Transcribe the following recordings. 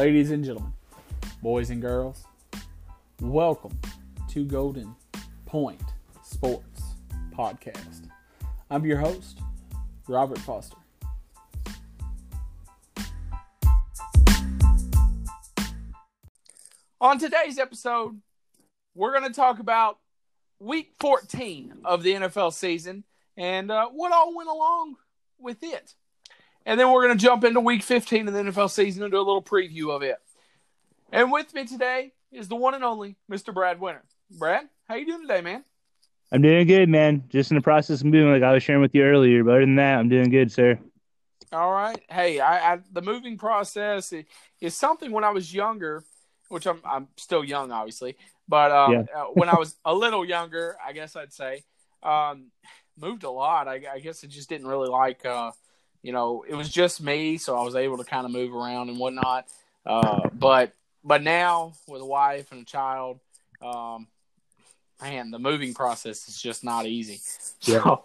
Ladies and gentlemen, boys and girls, welcome to Golden Point Sports Podcast. I'm your host, Robert Foster. On today's episode, we're going to talk about week 14 of the NFL season and uh, what all went along with it. And then we're going to jump into week 15 of the NFL season and do a little preview of it. And with me today is the one and only Mr. Brad Winter. Brad, how you doing today, man? I'm doing good, man. Just in the process of moving, like I was sharing with you earlier. But other than that, I'm doing good, sir. All right. Hey, I, I the moving process is something when I was younger, which I'm I'm still young, obviously, but um, Yeah. uh, when I was a little younger, I guess I'd say, um, moved a lot. I, I guess I just didn't really like, uh, you know, it was just me, so I was able to kind of move around and whatnot. Uh, but but now with a wife and a child, um, man, the moving process is just not easy. Yeah. So,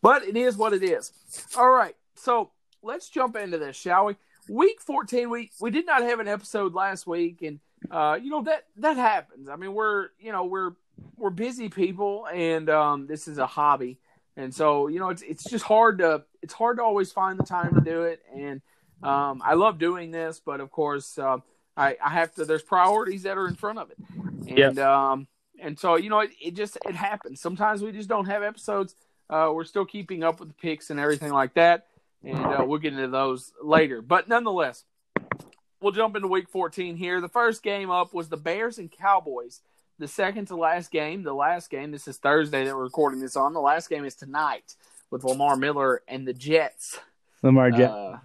but it is what it is. All right, so let's jump into this, shall we? Week 14, we we did not have an episode last week, and uh, you know that that happens. I mean, we're you know we're we're busy people, and um, this is a hobby, and so you know it's it's just hard to it's hard to always find the time to do it, and um, I love doing this, but of course uh, I I have to. There's priorities that are in front of it, and um and so you know it, it just it happens. Sometimes we just don't have episodes. Uh, we're still keeping up with the picks and everything like that, and uh, we'll get into those later. But nonetheless, we'll jump into week 14 here. The first game up was the Bears and Cowboys. The second to last game, the last game, this is Thursday that we're recording this on. The last game is tonight with Lamar Miller and the Jets. Lamar Jackson. Uh,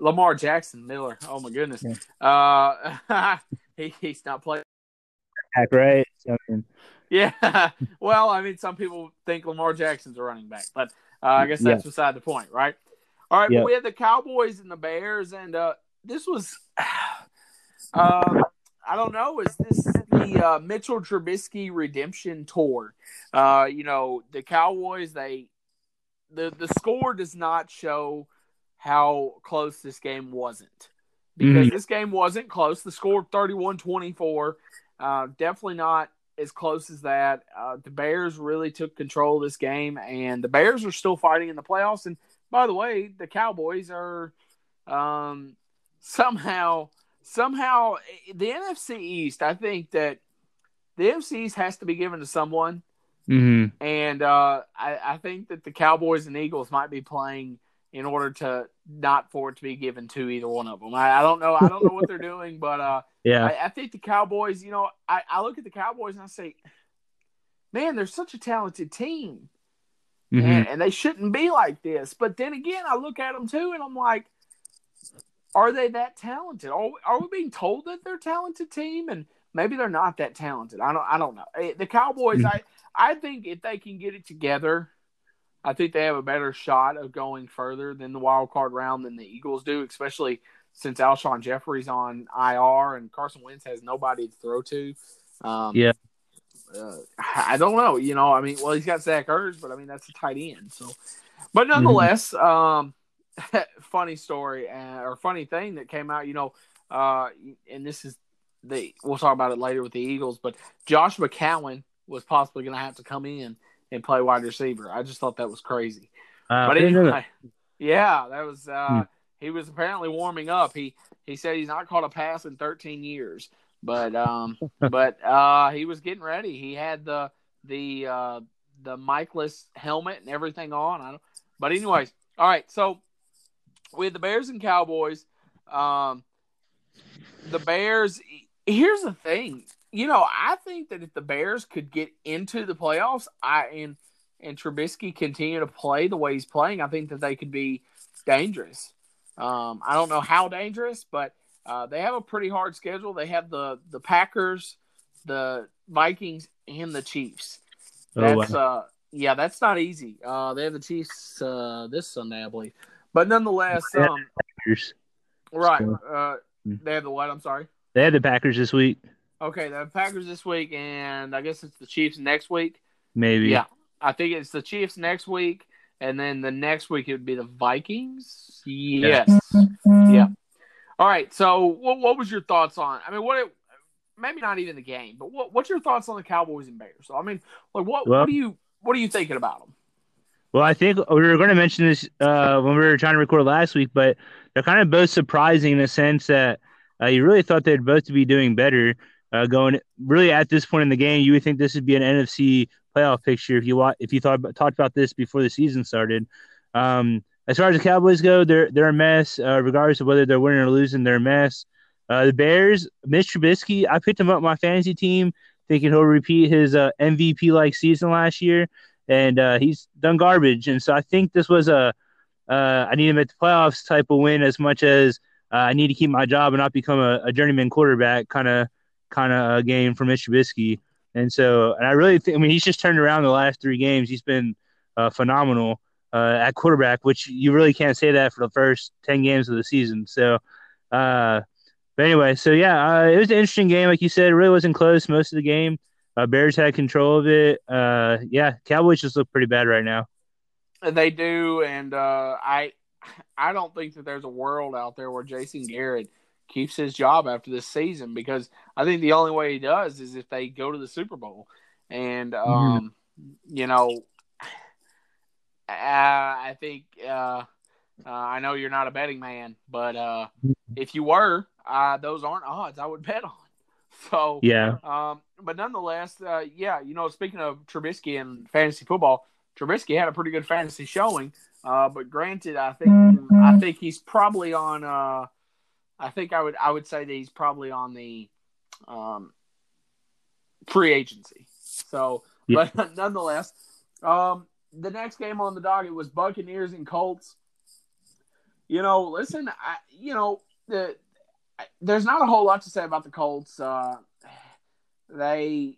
Lamar Jackson Miller. Oh my goodness. Uh, he, he's not playing. back, right? I mean, Yeah. well, I mean, some people think Lamar Jackson's a running back, but uh, I guess that's beside the point, right? All right. Yeah. We had the Cowboys and the Bears, and uh, this was, uh, I don't know, is this the uh, Mitchell Trubisky redemption tour? Uh, you know, the Cowboys, they, the, the score does not show how close this game wasn't because this game wasn't close. The score 31 24. Uh, definitely not as close as that. Uh, the Bears really took control of this game, and the Bears are still fighting in the playoffs. And by the way, the Cowboys are um, somehow somehow the NFC East. I think that the NFC East has to be given to someone, hmm and uh, I, I think that the Cowboys and Eagles might be playing in order to not for it to be given to either one of them. I, I don't know. I don't know what they're doing, but uh, yeah, I, I think the Cowboys, you know, I, I look at the Cowboys and I say, man, they're such a talented team. hmm And, and they shouldn't be like this. But then again, I look at them too and I'm like, are they that talented? Are, are we being told that they're a talented team? And maybe they're not that talented. I don't I don't know. Eh, The Cowboys, Mhm. I, I think if they can get it together, I think they have a better shot of going further than the wild card round than the Eagles do, especially since Alshon Jeffery's on IR and Carson Wentz has nobody to throw to. Um, Yeah. uh, I don't know. You know, I mean, well, he's got Zach Ertz, but I mean that's a tight end. So, but nonetheless, um, funny story uh, or funny thing that came out. You know, uh, and this is the we'll talk about it later with the Eagles, but Josh McCown was possibly going to have to come in and play wide receiver. I just thought that was crazy. Uh, But I didn't know that. anyway, yeah, that was. Uh, Hmm. He was apparently warming up. He he said he's not caught a pass in 13 years, but um, but uh, he was getting ready. He had the the uh, the micless helmet and everything on. I don't. But anyways, all right. So with the Bears and Cowboys. Um, the Bears. Here's the thing. You know, I think that if the Bears could get into the playoffs, I and and Trubisky continue to play the way he's playing, I think that they could be dangerous. Um, I don't know how dangerous, but uh, they have a pretty hard schedule. They have the the Packers, the Vikings, and the Chiefs. Oh, That's wow. uh, yeah, that's not easy. Uh, they have the Chiefs uh, this Sunday, I believe. But nonetheless, um, Packers. right? Uh, Hmm. they have the what? I'm sorry. They had the Packers this week, Okay, the Packers this week, and I guess it's the Chiefs next week. maybe. Yeah, I think it's the Chiefs next week, and then the next week it would be the Vikings. Yes. Yeah. All right. So, what, what was your thoughts on? I mean, what? It, maybe not even the game, but what, what's your thoughts on the Cowboys and Bears? So, I mean, like, what Well- what are you what are you thinking about them? Well, I think we were going to mention this uh, when we were trying to record last week, but they're kind of both surprising in the sense that uh, you really thought they'd both be doing better. Uh, going really at this point in the game, you would think this would be an NFC playoff picture if you wa- if you thought about, talked about this before the season started. Um, as far as the Cowboys go, they're they're a mess. Uh, regardless of whether they're winning or losing, they're a mess. Uh, the Bears, Mitch Trubisky, I picked him up on my fantasy team, thinking he'll repeat his uh, MVP like season last year, and uh, he's done garbage. And so I think this was a uh, I need him at the playoffs type of win as much as uh, I need to keep my job and not become a, a journeyman quarterback kind of kind of a game for Mitch Trubisky. And so, and I really think, I mean, he's just turned around the last three games. He's been uh, phenomenal uh, at quarterback, which you really can't say that for the first 10 games of the season. So, uh, but anyway, so yeah, uh, it was an interesting game. Like you said, it really wasn't close most of the game. Uh, Bears had control of it. Uh, yeah, Cowboys just look pretty bad right now. They do, and I I don't think that there's a world out there where Jason Garrett keeps his job after this season because I think the only way he does is if they go to the Super Bowl, and um, you know, uh, I think uh, uh, I know you're not a betting man, but uh, if you were, uh, those aren't odds I would bet on. So Yeah. um, but nonetheless, uh, yeah, you know, speaking of Trubisky and fantasy football, Trubisky had a pretty good fantasy showing. Uh, but granted, I think I think he's probably on. I think I would I would say that he's probably on the um, free agency. So, Yeah. but nonetheless, um, the next game on the docket was Buccaneers and Colts. You know, listen, I, you know the there's not a whole lot to say about the Colts. Uh, they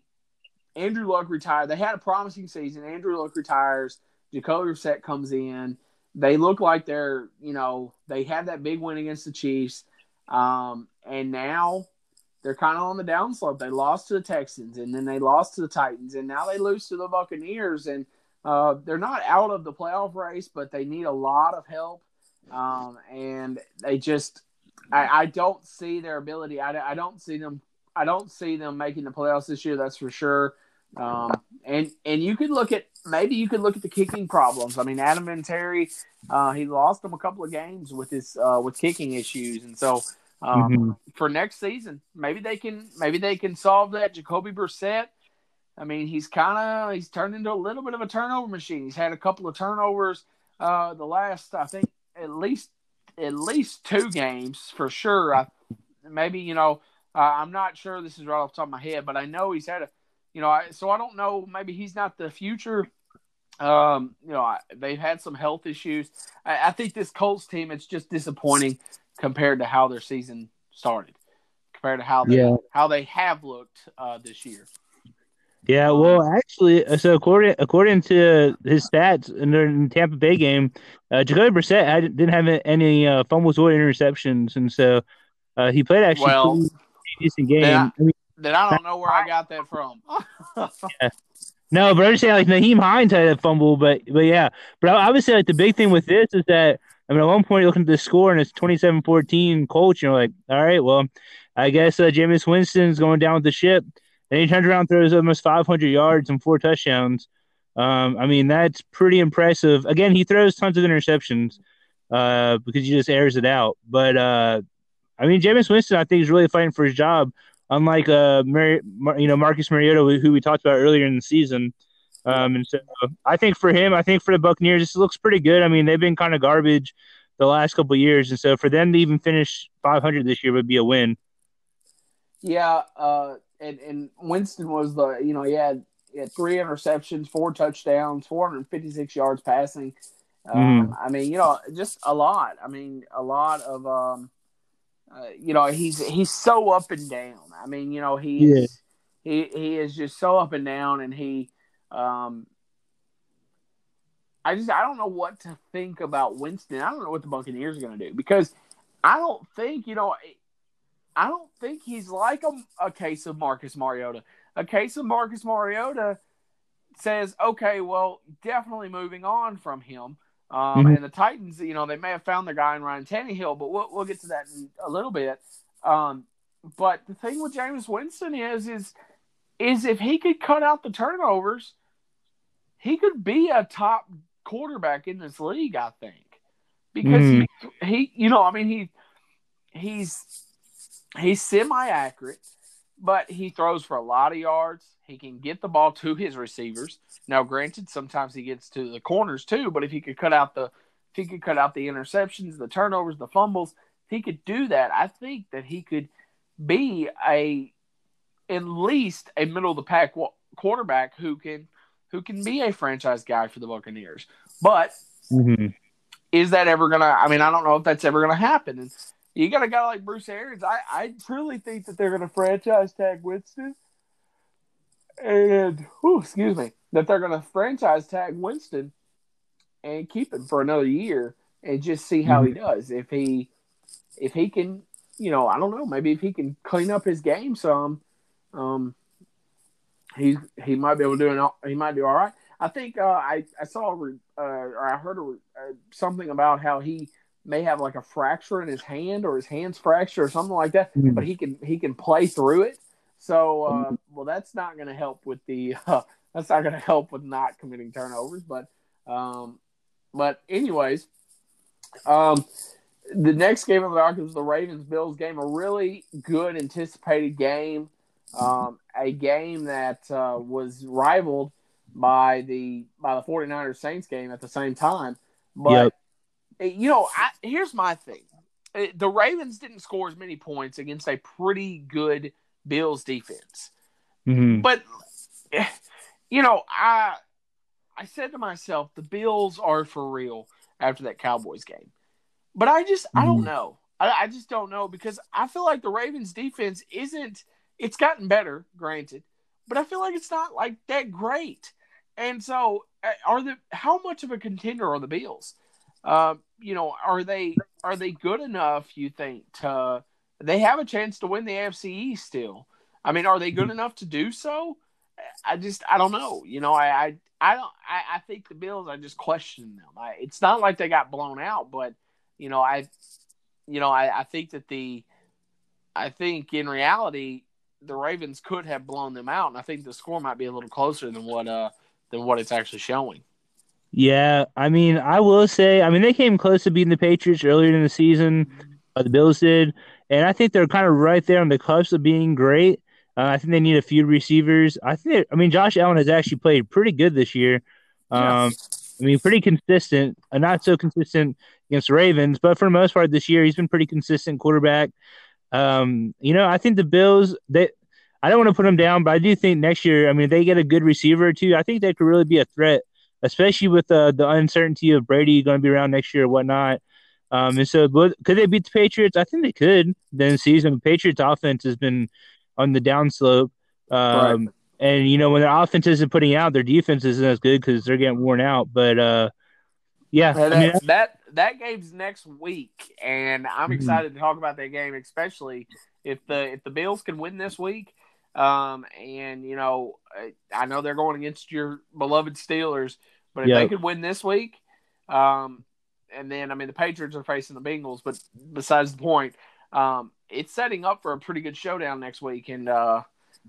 Andrew Luck retired. They had a promising season. Andrew Luck retires. Jacoby Brissett comes in. They look like they're, you know, they had that big win against the Chiefs, um, and now they're kind of on the downslope. They lost to the Texans, and then they lost to the Titans, and now they lose to the Buccaneers, and uh, they're not out of the playoff race, but they need a lot of help, um, and they just, I, I don't see their ability. I, I don't see them. I don't see them making the playoffs this year. That's for sure. Um, and and you could look at maybe you could look at the kicking problems. I mean, Adam Vinatieri, uh, he lost them a couple of games with his uh, with kicking issues, and so um, Mhm. for next season, maybe they can maybe they can solve that. Jacoby Brissett, I mean, he's kind of he's turned into a little bit of a turnover machine. He's had a couple of turnovers uh, the last, I think, at least at least two games for sure. I, maybe you know, uh, I'm not sure. This is right off the top of my head, but I know he's had a, you know, I, so I don't know. Maybe he's not the future. Um, you know, I, they've had some health issues. I, I think this Colts team, it's just disappointing compared to how their season started, compared to how they Yeah. how they have looked uh, this year. Yeah, well, actually, so according according to his stats in the Tampa Bay game, uh, Jacoby Brissett had, didn't have any uh, fumbles or interceptions, and so uh, he played actually Well, pretty decent game. I mean, Then I don't know where I got that from. no, but I'm just saying, like Nyheim Hines had a fumble, but but yeah, but I, I would say like the big thing with this is that I mean, at one point you're looking at the score and it's 27-14 Colts, you're like, all right, well, I guess uh, Jameis Winston's going down with the ship. And he turns around, throws almost 500 yards and four touchdowns. Um, I mean, that's pretty impressive. Again, he throws tons of interceptions uh, because he just airs it out. But uh, I mean, Jameis Winston, I think, is really fighting for his job. Unlike uh, Mar- Mar- you know, Marcus Mariota, who we talked about earlier in the season. Um, and so I think for him, I think for the Buccaneers, this looks pretty good. I mean, they've been kind of garbage the last couple of years, and so for them to even finish 500 this year would be a win. Yeah, uh, and and Winston was the you know he had he had three interceptions, four touchdowns, 456 yards passing. Um, I mean, you know, just a lot. I mean, a lot of um, uh, you know, he's he's so up and down. I mean, you know, he's he he is just so up and down, and he um. I just I don't know what to think about Winston. I don't know what the Buccaneers are going to do because I don't think you know I don't think he's like a, a case of Marcus Mariota. A case of Marcus Mariota says, okay, well, definitely moving on from him. Um, Mhm. And the Titans, you know, they may have found their guy in Ryan Tannehill, but we'll, we'll get to that in a little bit. Um, but the thing with Jameis Winston is, is, is if he could cut out the turnovers, he could be a top quarterback in this league. I think because Mhm. he, he, you know, I mean, he, he's he's semi accurate, but he throws for a lot of yards. He can get the ball to his receivers. Now, granted, sometimes he gets to the corners too, but if he could cut out the if he could cut out the interceptions, the turnovers, the fumbles, if he could do that, I think that he could be a at least a middle of the pack quarterback who can who can be a franchise guy for the Buccaneers. But Mhm. is that ever gonna? I mean, I don't know if that's ever gonna happen. And you got a guy like Bruce Arians. I I truly think that they're gonna franchise tag Winston, and whew, excuse me, that they're gonna franchise tag Winston and keep him for another year and just see how he does. If he if he can, you know, I don't know, maybe if he can clean up his game some, um, he he might be able to do an, he might do all right. I think uh, I I saw a re- uh, or I heard a, re- uh, something about how he may have like a fracture in his hand or his hand's fractured or something like that, Mhm. but he can he can play through it. So uh, well, that's not going to help with the uh, that's not going to help with not committing turnovers. But um, but anyways, um, the next game of the arc was the Ravens Bills game, a really good anticipated game, um, a game that uh, was rivaled by the by the 49ers Saints game at the same time. But Yep. you know, I, here's my thing: the Ravens didn't score as many points against a pretty good Bills defense. Mhm. But you know, I I said to myself, the Bills are for real after that Cowboys game. But I just I don't Mhm. know. I, I just don't know because I feel like the Ravens defense isn't it's gotten better, granted, but I feel like it's not like that great. And so uh, are the how much of a contender are the Bills? Uh, you know, are they are they good enough, you think, to they have a chance to win the AFC East still? I mean, are they good enough to do so? I just I don't know. You know, I I, I don't I, I think the Bills I just question them. I, it's not like they got blown out, but you know, I you know, I, I think that the I think in reality the Ravens could have blown them out, and I think the score might be a little closer than what uh than what it's actually showing. Yeah, I mean, I will say, I mean, they came close to beating the Patriots earlier in the season. Uh, the Bills did, and I think they're kind of right there on the cusp of being great. Uh, I think they need a few receivers. I think, I mean, Josh Allen has actually played pretty good this year. Um, I mean, pretty consistent. Uh, not so consistent against the Ravens, but for the most part this year, he's been pretty consistent quarterback. Um, you know, I think the Bills they. I don't want to put them down, but I do think next year, I mean, if they get a good receiver or two, I think they could really be a threat, especially with uh, the uncertainty of Brady going to be around next year or whatnot. Um, and so, could they beat the Patriots? I think they could. Then season, the Patriots offense has been on the downslope. Um, And you know, when their offense isn't putting out, their defense isn't as good because they're getting worn out. But uh, yeah, And I mean, that, that that game's next week, and I'm Mhm. excited to talk about that game, especially if the if the Bills can win this week. Um, and you know, I- know they're going against your beloved Steelers, but if they Yep. could win this week, um, and then I mean the Patriots are facing the Bengals, but besides the point, um, it's setting up for a pretty good showdown next week, and uh,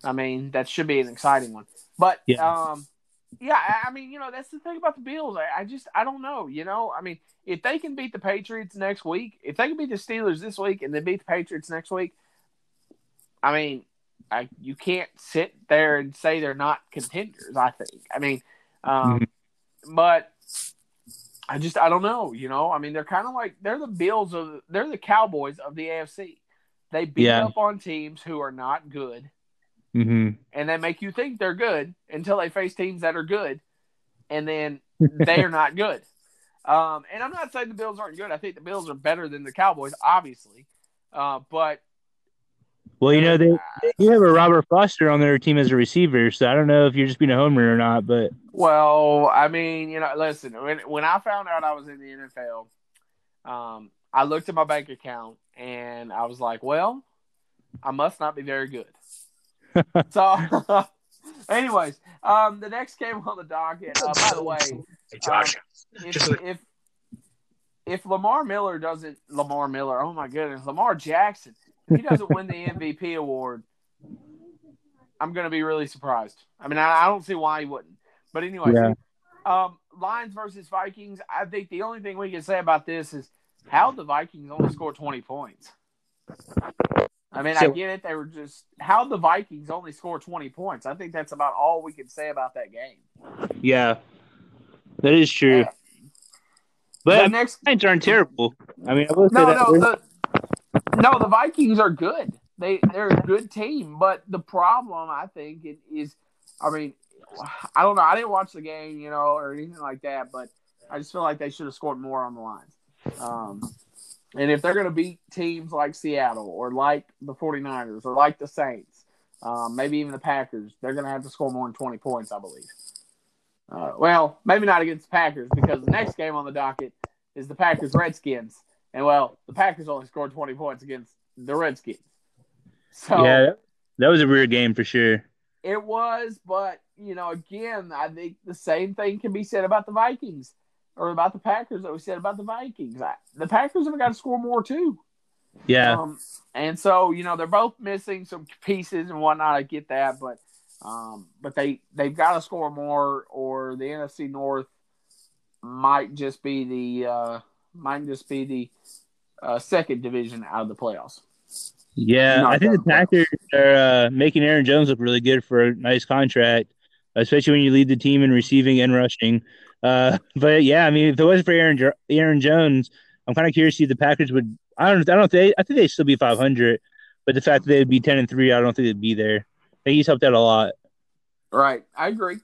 I mean that should be an exciting one. But Yeah. um, yeah, I, I mean, you know, that's the thing about the Bills. I, I just, I don't know. You know, I mean, if they can beat the Patriots next week, if they can beat the Steelers this week and then beat the Patriots next week, I mean, I, you can't sit there and say they're not contenders. I think. I mean, um, but I just, I don't know. You know, I mean, they're kind of like they're the Bills of, they're the Cowboys of the AFC. They beat Yeah. up on teams who are not good hmm and they make you think they're good until they face teams that are good, and then they are not good. Um, and I'm not saying the Bills aren't good. I think the Bills are better than the Cowboys, obviously. Uh, but well, you know, they you have a Robert Foster on their team as a receiver, so I don't know if you're just being a homer or not, but well, I mean, you know, listen. When when I found out I was in the NFL, um, I looked at my bank account and I was like, well, I must not be very good. so, anyways, um, the next game on the docket. Uh, by the way, Hey, Josh, if Just a- if if Lamar Miller doesn't Lamar Miller, oh my goodness, Lamar Jackson, if he doesn't win the MVP award, I'm going to be really surprised. I mean, I, I, don't see why he wouldn't. But anyway, yeah. um, Lions versus Vikings. I think the only thing we can say about this is how the Vikings only scored 20 points. I mean, so, I get it. They were just how the Vikings only scored 20 points. I think that's about all we can say about that game. Yeah, that is true. Yeah. But the next Giants aren't terrible. I mean, I will say no, that no, the, no, the Vikings are good. They they're a good team, but the problem I think is, I mean, I don't know. I didn't watch the game, you know, or anything like that, but I just feel like they should have scored more on the Lions. Um, and if they're going to beat teams like Seattle or like the 49ers or like the Saints, um, maybe even the Packers, they're going to have to score more than 20 points, I believe. Uh, well, maybe not against the Packers because the next game on the docket is the Packers Redskins, and well, the Packers only scored twenty points against the Redskins. So yeah, that was a weird game for sure. It was, but you know, again, I think the same thing can be said about the Vikings or about the Packers that we said about the Vikings. I, the Packers have got to score more too. Yeah. Um, and so you know they're both missing some pieces and whatnot. I get that, but um, but they they've got to score more, or the NFC North might just be the uh, might just be the uh, second division out of the playoffs. Yeah, Not I think the Packers are uh, making Aaron Jones look really good for a nice contract, especially when you lead the team in receiving and rushing. Uh, but yeah, I mean, if it wasn't for Aaron Aaron Jones, I'm kind of curious to see if the Packers would. I don't. I don't think. I think they'd still be 500, but the fact that they'd be 10 and three, I don't think they'd be there I think he's helped out a lot. Right. I agree.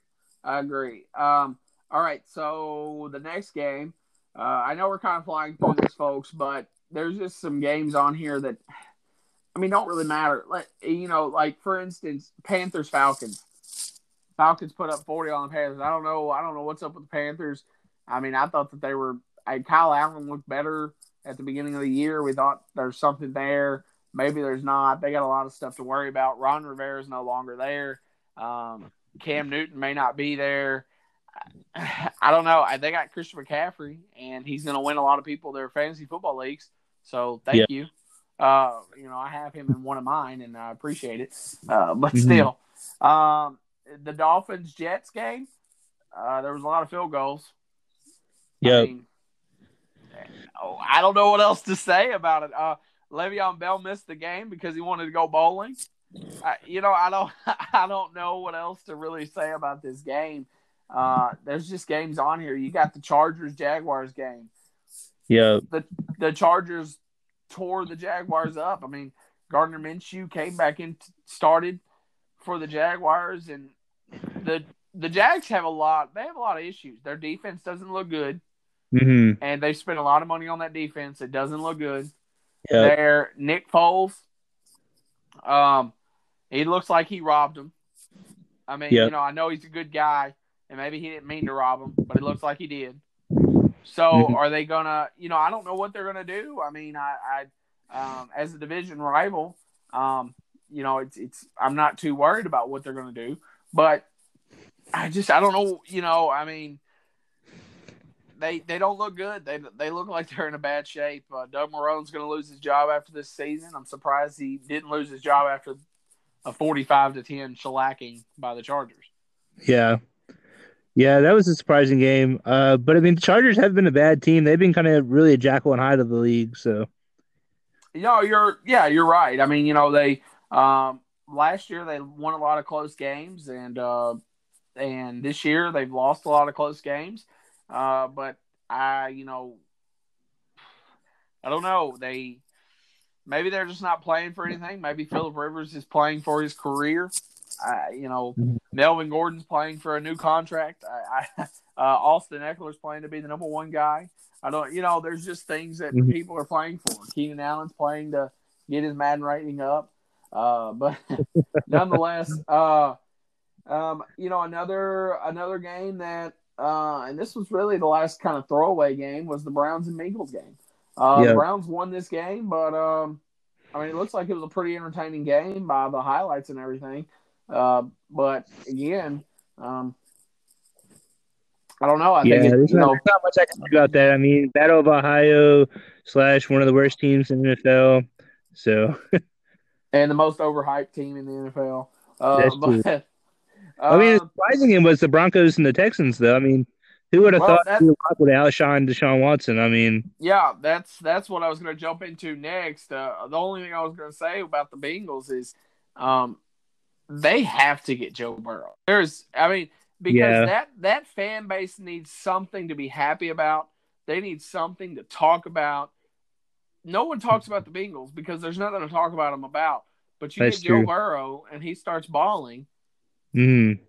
I agree. Um, all right. So the next game, uh, I know we're kind of flying through this, folks, but there's just some games on here that, I mean, don't really matter. Like, you know, like for instance, Panthers Falcons. Falcons put up 40 on the Panthers. I don't know. I don't know what's up with the Panthers. I mean, I thought that they were. I, Kyle Allen looked better at the beginning of the year. We thought there's something there. Maybe there's not. They got a lot of stuff to worry about. Ron Rivera is no longer there. Um, Cam Newton may not be there. I don't know. They got Christian McCaffrey, and he's going to win a lot of people their fantasy football leagues. So thank yeah. you. Uh, you know, I have him in one of mine, and I appreciate it. Uh, but mm-hmm. still, um, the Dolphins Jets game, uh, there was a lot of field goals. Yeah. I, mean, oh, I don't know what else to say about it. Uh, Le'Veon Bell missed the game because he wanted to go bowling. I, you know, I don't, I don't know what else to really say about this game. Uh, there's just games on here. You got the Chargers Jaguars game. Yeah. The the Chargers tore the Jaguars up. I mean, Gardner Minshew came back and started for the Jaguars, and the the Jags have a lot. They have a lot of issues. Their defense doesn't look good, mm-hmm. and they spent a lot of money on that defense. It doesn't look good. Yep. There, Nick Foles. Um, he looks like he robbed him. I mean, yep. you know, I know he's a good guy, and maybe he didn't mean to rob him, but it looks like he did. So, mm-hmm. are they gonna? You know, I don't know what they're gonna do. I mean, I, I um, as a division rival, um, you know, it's it's. I'm not too worried about what they're gonna do, but I just I don't know. You know, I mean, they they don't look good. They they look like they're in a bad shape. Uh, Doug Marrone's going to lose his job after this season. I'm surprised he didn't lose his job after a 45 to 10 shellacking by the Chargers. Yeah. Yeah, that was a surprising game. Uh, but I mean, the Chargers have been a bad team. They've been kind of really a Jekyll and Hyde of the league. So, no, you're yeah, you're right. I mean, you know, they um, last year they won a lot of close games, and uh, and this year they've lost a lot of close games. Uh, but I, you know, I don't know. They maybe they're just not playing for anything. Maybe Philip Rivers is playing for his career. I, you know, mm-hmm. Melvin Gordon's playing for a new contract. I, I uh, Austin Ekeler's playing to be the number one guy. I don't, you know, there's just things that mm-hmm. people are playing for. Keenan Allen's playing to get his Madden rating up. Uh, but nonetheless, uh, um, you know, another another game that uh, and this was really the last kind of throwaway game was the Browns and Bengals game. Uh, yeah. Browns won this game, but um, I mean, it looks like it was a pretty entertaining game by the highlights and everything. Uh, but again, um, I don't know. I yeah, think there's you not, know, not much I can say about that. I mean, Battle of Ohio slash Battle of Ohio slash one of the worst teams in the NFL. So and the most overhyped team in the NFL. Uh, That's true. I mean, uh, surprising it was the Broncos and the Texans, though. I mean, who would have Well, thought Lock would outshine Deshaun Watson? I mean, yeah, that's that's what I was going to jump into next. Uh, the only thing I was going to say about the Bengals is, um, they have to get Joe Burrow. There's, I mean, because Yeah. that that fan base needs something to be happy about. They need something to talk about. No one talks about the Bengals because there's nothing to talk about them about. But you That's get Joe true. Burrow and he starts balling. mhm.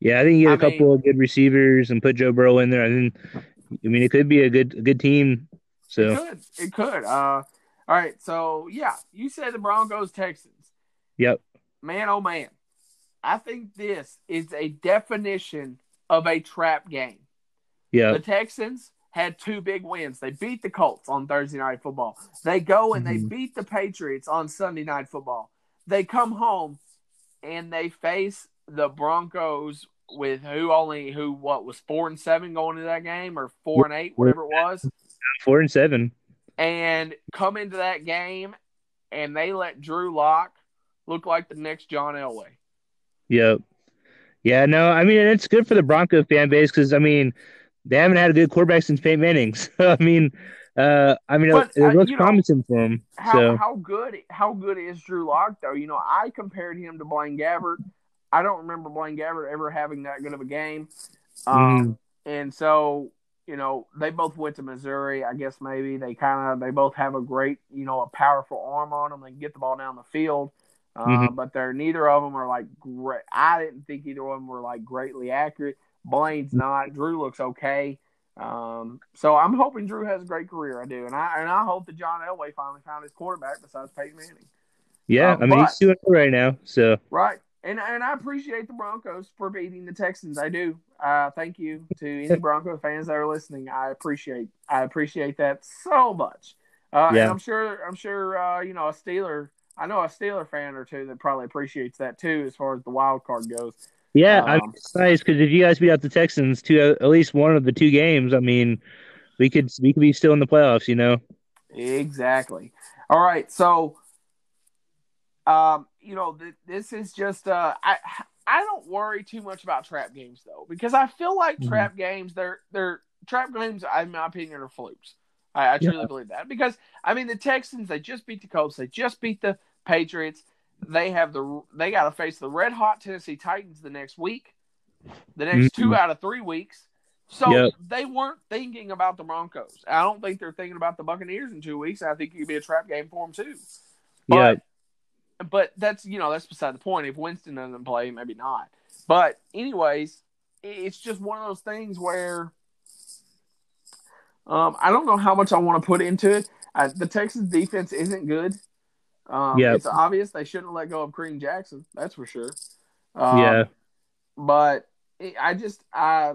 yeah, I think you get a I couple of good receivers and put Joe Burrow in there. I think, I mean, it could be a good a good team. It So could. It could. Uh, all right. So yeah, you said the Broncos Texans. Yep. Man, oh man, I think this is a definition of a trap game. yeah, The Texans had two big wins. They beat the Colts on Thursday Night Football. They go and they Mhm. beat the Patriots on Sunday Night Football. They come home and they face the Broncos with who only who what was four and seven going into that game or four and eight whatever it was four and seven. and come into that game and they let Drew Lock look like the next John Elway. Yep. Yeah, no, I mean, it's good for the Bronco fan base because I mean, they haven't had a good quarterback since Peyton Manning. So I mean, uh, I mean, But, it, uh, it looks you know, promising for him. How so how good how good is Drew Lock though? You know, I compared him to Blaine Gabbert. I don't remember Blaine Gabbert ever having that good of a game. Um, and so you know they both went to Missouri. I guess maybe they kind of they both have a great you know a powerful arm on them. They can get the ball down the field. Uh, Mhm. But they're neither of them are like great. I didn't think either of them were like greatly accurate. Blaine's not. Drew looks okay. Um, so I'm hoping Drew has a great career. I do, and I and I hope that John Elway finally found his quarterback besides Peyton Manning. yeah, uh, I mean, but- he's doing it right now. So Right. And and I appreciate the Broncos for beating the Texans. I do. Uh, thank you to any Bronco fans that are listening. I appreciate I appreciate that so much. Uh, Yeah. And I'm sure I'm sure uh, you know a Steeler. I know a Steeler fan or two that probably appreciates that too, as far as the wild card goes. yeah, Um, it's nice because if you guys beat out the Texans to at least one of the two games, I mean, we could we could be still in the playoffs. You know. Exactly. All right. So, um, you know, th- this is just uh, I I don't worry too much about trap games though because I feel like Mhm. trap games they're they're trap games in my opinion are flukes. I, I truly believe that because I mean the Texans they just beat the Colts they just beat the Patriots they have the they got to face the red hot Tennessee Titans the next week the next two Mhm. out of three weeks so Yep. they weren't thinking about the Broncos. I don't think they're thinking about the Buccaneers in two weeks. I think it could be a trap game for them too. Yeah. But, but that's you know that's beside the point. If Winston doesn't play, maybe not. But anyways, it's just one of those things where um, I don't know how much I want to put into it. Uh, the Texas defense isn't good. Um, Yep. It's obvious they shouldn't let go of Kareem Jackson. That's for sure. Um, yeah. but I just I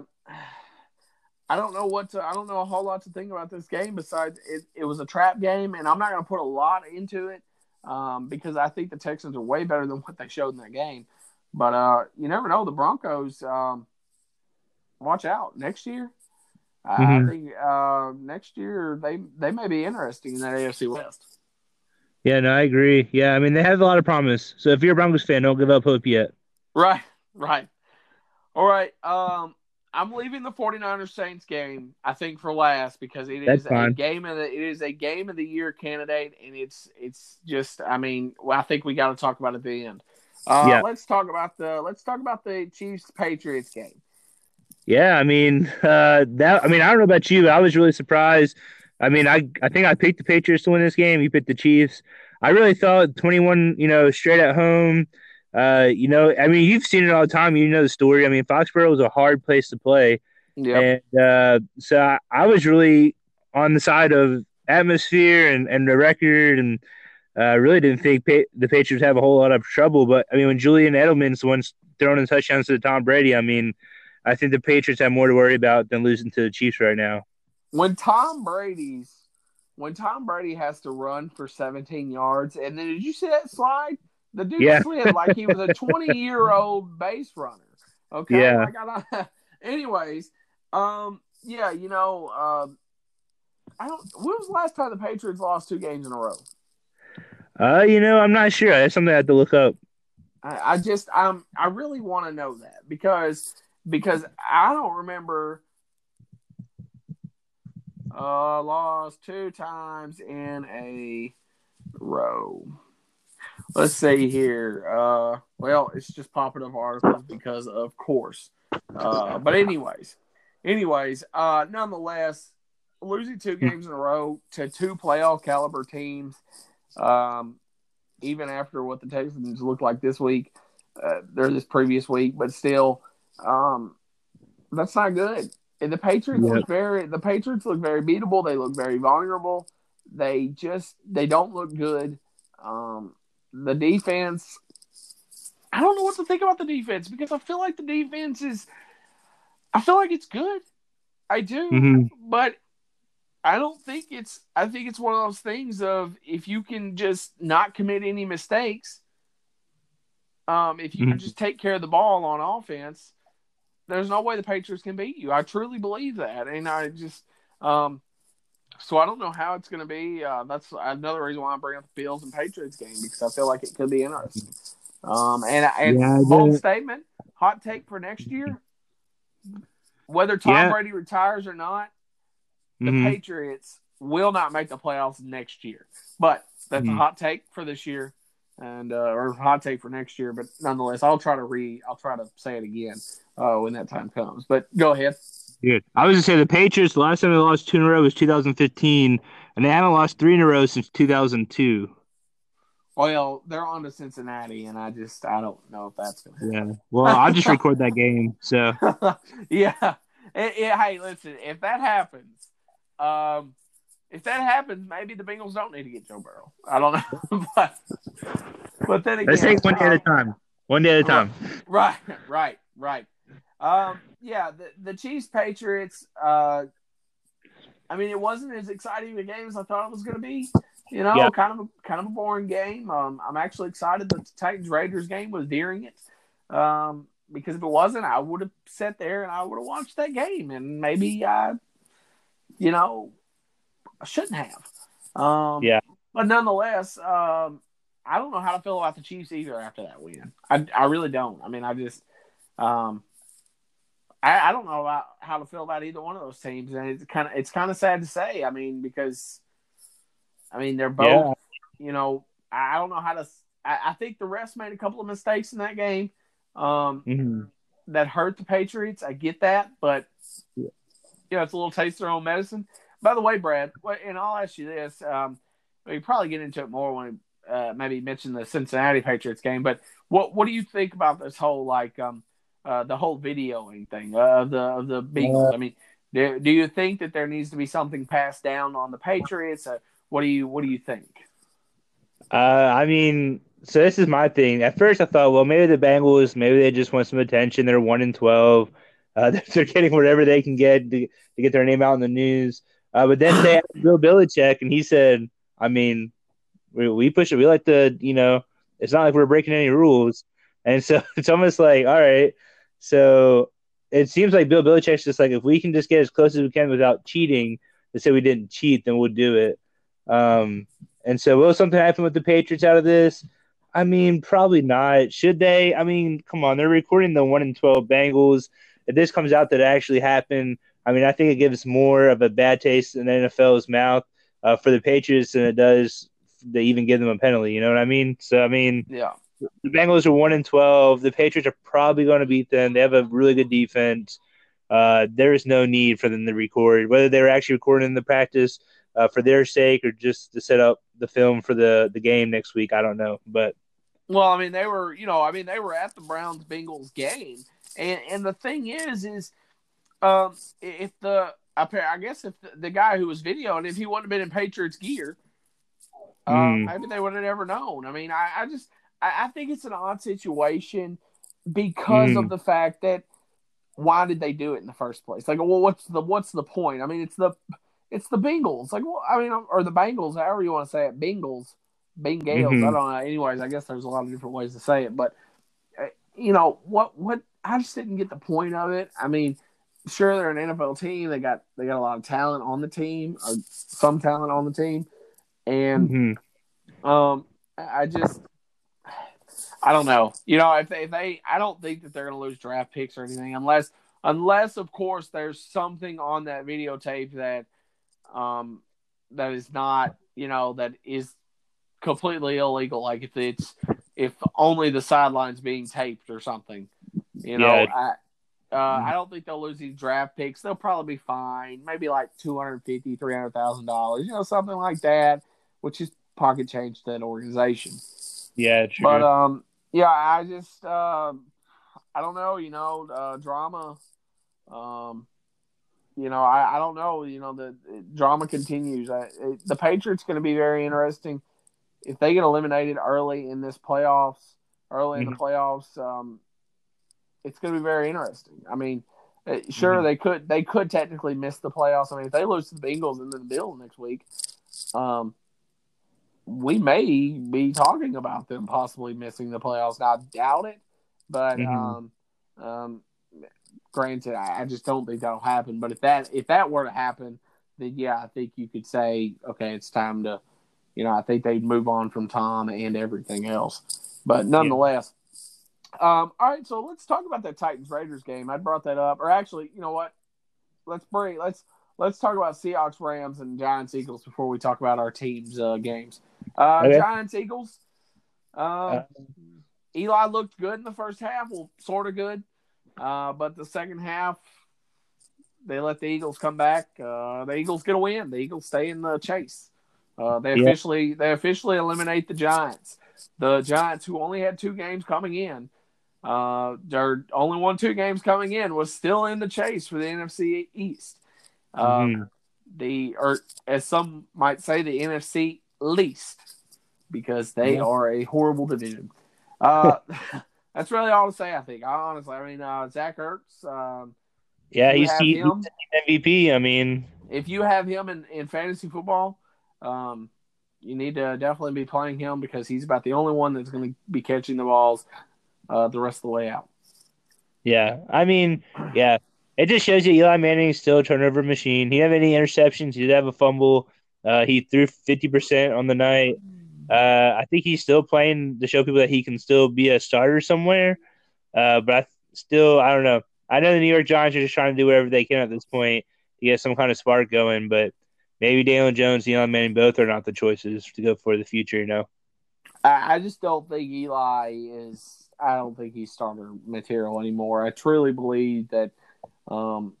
I don't know what to I don't know a whole lot to think about this game besides it, it was a trap game and I'm not going to put a lot into it um, because I think the Texans are way better than what they showed in that game. But uh, you never know the Broncos. Um, watch out next year. I- I think uh, next year they they may be interesting in that AFC West. Yeah, no, I agree. Yeah, I mean they have a lot of promise. So if you're a Broncos fan, don't give up hope yet. Right, right. All right. Um, I'm leaving the 49ers Saints game, I think, for last because it That's is a game of the it is a game of the year candidate, and it's it's just I mean well, I think we got to talk about it at the end. Uh, Yeah. Let's talk about the let's talk about the Chiefs Patriots game. Yeah, I mean, uh, that. I mean, I don't know about you, but I was really surprised. I mean, I I think I picked the Patriots to win this game. You picked the Chiefs. I really thought twenty-one, you know, straight at home. Uh, you know, I mean, you've seen it all the time. You know the story. I mean, Foxborough was a hard place to play, Yeah. and uh, so I, I was really on the side of atmosphere and, and the record, and uh, really didn't think pa- the Patriots have a whole lot of trouble. But I mean, when Julian Edelman's the one throwing in touchdowns to Tom Brady, I mean, I think the Patriots have more to worry about than losing to the Chiefs right now. When Tom Brady's when Tom Brady has to run for 17 yards, and then did you see that slide? The dude Yeah. slid like he was a 20 year old base runner. Okay. Yeah. Don't- anyways, Um, yeah, you know, uh, I don't. When was the last time the Patriots lost two games in a row? Uh, you know, I'm not sure. That's something I have to look up. I, I just, um, I really want to know that because because I don't remember. Uh, lost two times in a row. Let's see here. Uh, well, it's just popping up articles because, of course. Uh, but anyways, anyways, uh, nonetheless, losing two games in a row to two playoff caliber teams, um, even after what the Texans looked like this week, uh, or this previous week, but still, um, that's not good. And the Patriots Yep. look very the Patriots look very beatable. They look very vulnerable. They just they don't look good. Um, the defense, I don't know what to think about the defense because I feel like the defense is, I feel like it's good. I do, Mhm. but I don't think it's. I think it's one of those things of if you can just not commit any mistakes, um, if you can Mhm. just take care of the ball on offense, there's no way the Patriots can beat you. I truly believe that, and I just, um, so I don't know how it's going to be. Uh, that's another reason why I bring up the Bills and Patriots game because I feel like it could be interesting. Um, and and Yeah, bold statement, hot take for next year. Whether Tom Yeah. Brady retires or not, the Mhm. Patriots will not make the playoffs next year. But that's a Mhm. hot take for this year, and uh, or hot take for next year. But nonetheless, I'll try to re I'll try to say it again uh, when that time comes. But go ahead. Good. I was gonna say the Patriots. The last time they lost two in a row was 2015, and they haven't lost three in a row since 2002. Well, they're on to Cincinnati, and I just I don't know if that's gonna happen. Yeah. Well, I'll just record that game. So yeah. It- it- hey, listen, if that happens, um, if that happens, maybe the Bengals don't need to get Joe Burrow. I don't know, but but then again, let's take one day at a um, time. One day at a time. Right, right, right. Um, yeah, the the Chiefs Patriots. Uh, I mean, it wasn't as exciting a game as I thought it was going to be. You know, Yeah. kind of a, kind of a boring game. Um, I'm actually excited that the Titans Raiders game was during it. Um, because if it wasn't, I would have sat there and I would have watched that game, and maybe I, you know, I shouldn't have. Um, Yeah. But nonetheless, um, I don't know how to feel about the Chiefs either after that win. I, I really don't. I mean, I just, um, I, I don't know about how to feel about either one of those teams, and it's kind of it's kind of sad to say. I mean, because, I mean, they're both, Yeah. you know, I don't know how to. I, I think the refs made a couple of mistakes in that game. Um, Mhm. that hurt the Patriots. I get that, but Yeah. you know, it's a little taste of their own medicine. By the way, Brad, and I'll ask you this: um, we probably get into it more when we uh, maybe mention the Cincinnati Patriots game. But what what do you think about this whole like um, uh, the whole videoing thing of the of the Bengals? I mean, do, do you think that there needs to be something passed down on the Patriots? Uh, what do you what do you think? Uh, I mean, so this is my thing. At first, I thought, well, maybe the Bengals, maybe they just want some attention. They're one in twelve. Uh, they're getting whatever they can get to, to get their name out in the news. Uh, but then they asked Bill Belichick, and he said, "I mean, we, we push it. We like to, you know, it's not like we're breaking any rules." And so it's almost like, all right. So it seems like Bill Belichick's just like, if we can just get as close as we can without cheating, to say we didn't cheat, then we'll do it. Um, and so, will something happen with the Patriots out of this? I mean, probably not. Should they? I mean, come on, they're recording the one in twelve Bengals. If this comes out that it actually happened, I mean, I think it gives more of a bad taste in the NFL's mouth uh, for the Patriots than it does to even give them a penalty. You know what I mean? So, I mean, Yeah, the Bengals are one in twelve. The Patriots are probably going to beat them. They have a really good defense. Uh, there is no need for them to record, whether they were actually recording in the practice uh, for their sake or just to set up the film for the the game next week. I don't know, but Well, I mean, they were, you know, I mean, they were at the Browns Bengals game, and and the thing is, is, um, if the I guess if the, the guy who was videoing, if he wouldn't have been in Patriots gear, uh, Mm. maybe they would have never known. I mean, I, I just I, I think it's an odd situation because Mm. of the fact that why did they do it in the first place? Like, well, what's the what's the point? I mean, it's the it's the Bengals. Like, well, I mean, or the Bengals, however you want to say it, Bengals, Bengals. Mhm. I don't know. Anyways, I guess there's a lot of different ways to say it, but uh, you know what? What I just didn't get the point of it. I mean, sure they're an NFL team. They got they got a lot of talent on the team, or some talent on the team, and Mhm. um, I just I don't know. You know, if they, if they I don't think that they're going to lose draft picks or anything unless unless of course there's something on that videotape that um that is not, you know, that is completely illegal like if it's if only the sideline's being taped or something. You know, Yeah. I uh, I don't think they'll lose these draft picks. They'll probably be fine, maybe like two hundred fifty, three hundred thousand dollars, you know, something like that, which is pocket change to that organization. Yeah, true. But um, yeah, I just um, I don't know, you know, uh, drama. Um, you know, I, I don't know, you know, the, the drama continues. I, it, the Patriots going to be very interesting if they get eliminated early in this playoffs, early in the playoffs. Um, it's going to be very interesting. I mean, uh, sure Mhm. they could they could technically miss the playoffs. I mean, if they lose to the Bengals and then the Bills next week, um, we may be talking about them possibly missing the playoffs. I doubt it, but Mhm. um, um, granted, I, I just don't think that'll happen. But if that if that were to happen, then yeah, I think you could say, okay, it's time to, you know, I think they'd move on from Tom and everything else. But nonetheless, um, all right, so let's talk about that Titans Raiders game. I brought that up, or actually, you know what? Let's bring let's let's talk about Seahawks Rams and Giants Eagles before we talk about our teams uh, games. Uh, Okay. Giants Eagles. Um, Uh, Eli looked good in the first half, well, sort of good, uh, but the second half they let the Eagles come back. Uh, the Eagles get a win. The Eagles stay in the chase. Uh, they Yeah. officially they officially eliminate the Giants. The Giants, who only had two games coming in, uh, their only one two games coming in, was still in the chase for the NFC East. Um, mhm. the or as some might say, the NFC least because they Yeah. are a horrible division. Uh, that's really all to say. I think. I honestly, I mean, uh, Zach Ertz. Um, yeah, he's, he, him, he's MVP. I mean, if you have him in, in fantasy football, um, you need to definitely be playing him because he's about the only one that's going to be catching the balls uh, the rest of the way out. yeah, I mean, yeah, it just shows you Eli Manning is still a turnover machine. He didn't have any interceptions. He did have a fumble. Uh, he threw fifty percent on the night. Uh, I think he's still playing to show people that he can still be a starter somewhere. Uh, but I still, I don't know. I know the New York Giants are just trying to do whatever they can at this point to get some kind of spark going. But maybe Daniel Jones, and Eli Manning, both are not the choices to go for the future. You know? I just don't think Eli is. I don't think he's starter material anymore. I truly believe that um,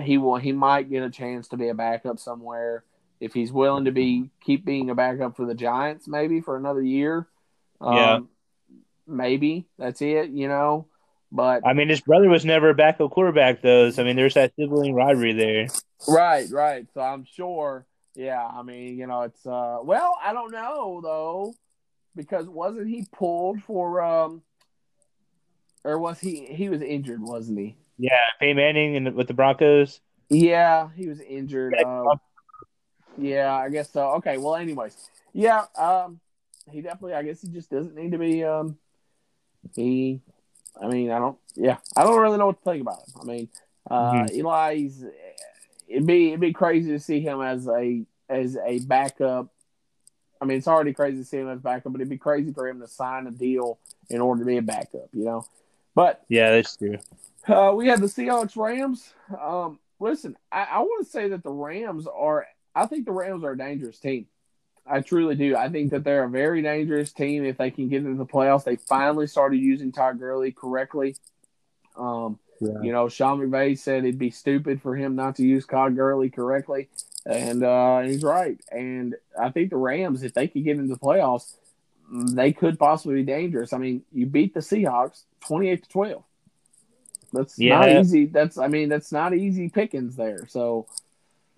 he will. He might get a chance to be a backup somewhere if he's willing to be keep being a backup for the Giants, maybe for another year. Um, Yeah. maybe that's it. You know, but I mean, his brother was never a backup quarterback, though. So I mean, there's that sibling rivalry there. Right, right. So I'm sure. Yeah, I mean, you know, it's uh well, I don't know though, because wasn't he pulled for um or was he he was injured, wasn't he? Yeah, Peyton Manning and with the Broncos. Yeah, he was injured. Yeah. Um, yeah, I guess so. Okay, well anyways. Yeah, um he definitely I guess he just doesn't need to be um he I mean, I don't yeah, I don't really know what to think about him. I mean, uh Mhm. Eli's it'd be it'd be crazy to see him as a as a backup. I mean, it's already crazy to see him as backup, but it'd be crazy for him to sign a deal in order to be a backup, you know. But Yeah, that's true. uh, we had the Seahawks Rams. Um, listen, I, I want to say that the Rams are. I think the Rams are a dangerous team. I truly do. I think that they're a very dangerous team if they can get into the playoffs. They finally started using Todd Gurley correctly. Um, Yeah. you know, Sean McVay said it'd be stupid for him not to use Todd Gurley correctly, and uh, he's right. And I think the Rams, if they could get into the playoffs, they could possibly be dangerous. I mean, you beat the Seahawks twenty-eight to twelve. That's not easy. That's I mean, that's not easy pickings there. So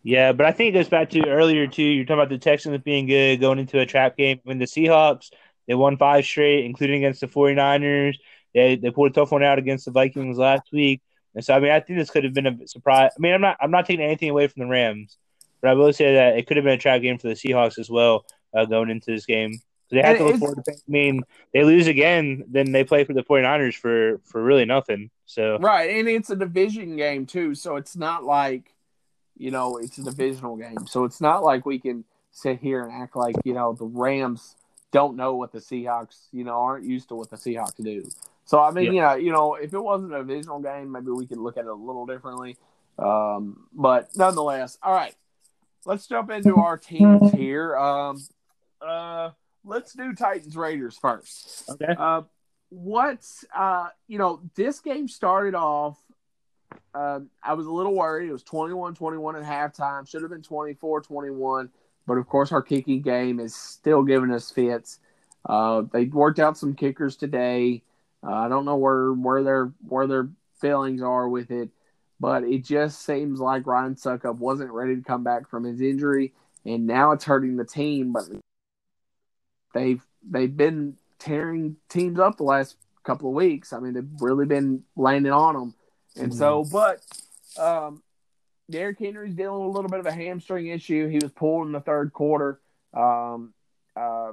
Yeah, but I think it goes back to earlier too. You're talking about the Texans being good going into a trap game. When the Seahawks they won five straight, including against the 49ers. They they pulled a tough one out against the Vikings last week. And so I mean I think this could have been a surprise. I mean I'm not I'm not taking anything away from the Rams, but I will say that it could have been a trap game for the Seahawks as well uh, going into this game So they have And to look forward to. I mean, they lose again, then they play for the 49ers for for really nothing. So Right, and it's a division game too, so it's not like, you know, it's a divisional game. So it's not like we can sit here and act like, you know, the Rams don't know what the Seahawks, you know, aren't used to what the Seahawks do. So I mean, yeah, you know, if it wasn't a divisional game, maybe we could look at it a little differently. Um, but nonetheless, all right. Let's jump into our teams here. Um, uh, let's do Titans Raiders first. okay, Uh, what's uh, you know, this game started off. Uh, I was a little worried. It was 21-21 at halftime. Should have been 24-21. But of course, our kicking game is still giving us fits. Uh, they worked out some kickers today. Uh, I don't know where where their where their feelings are with it, but it just seems like Ryan Succop wasn't ready to come back from his injury, and now it's hurting the team. But they've they've been tearing teams up the last couple of weeks. I mean, they've really been landing on them, and so but um, Derrick Henry's dealing with a little bit of a hamstring issue. He was pulled in the third quarter. Um, uh,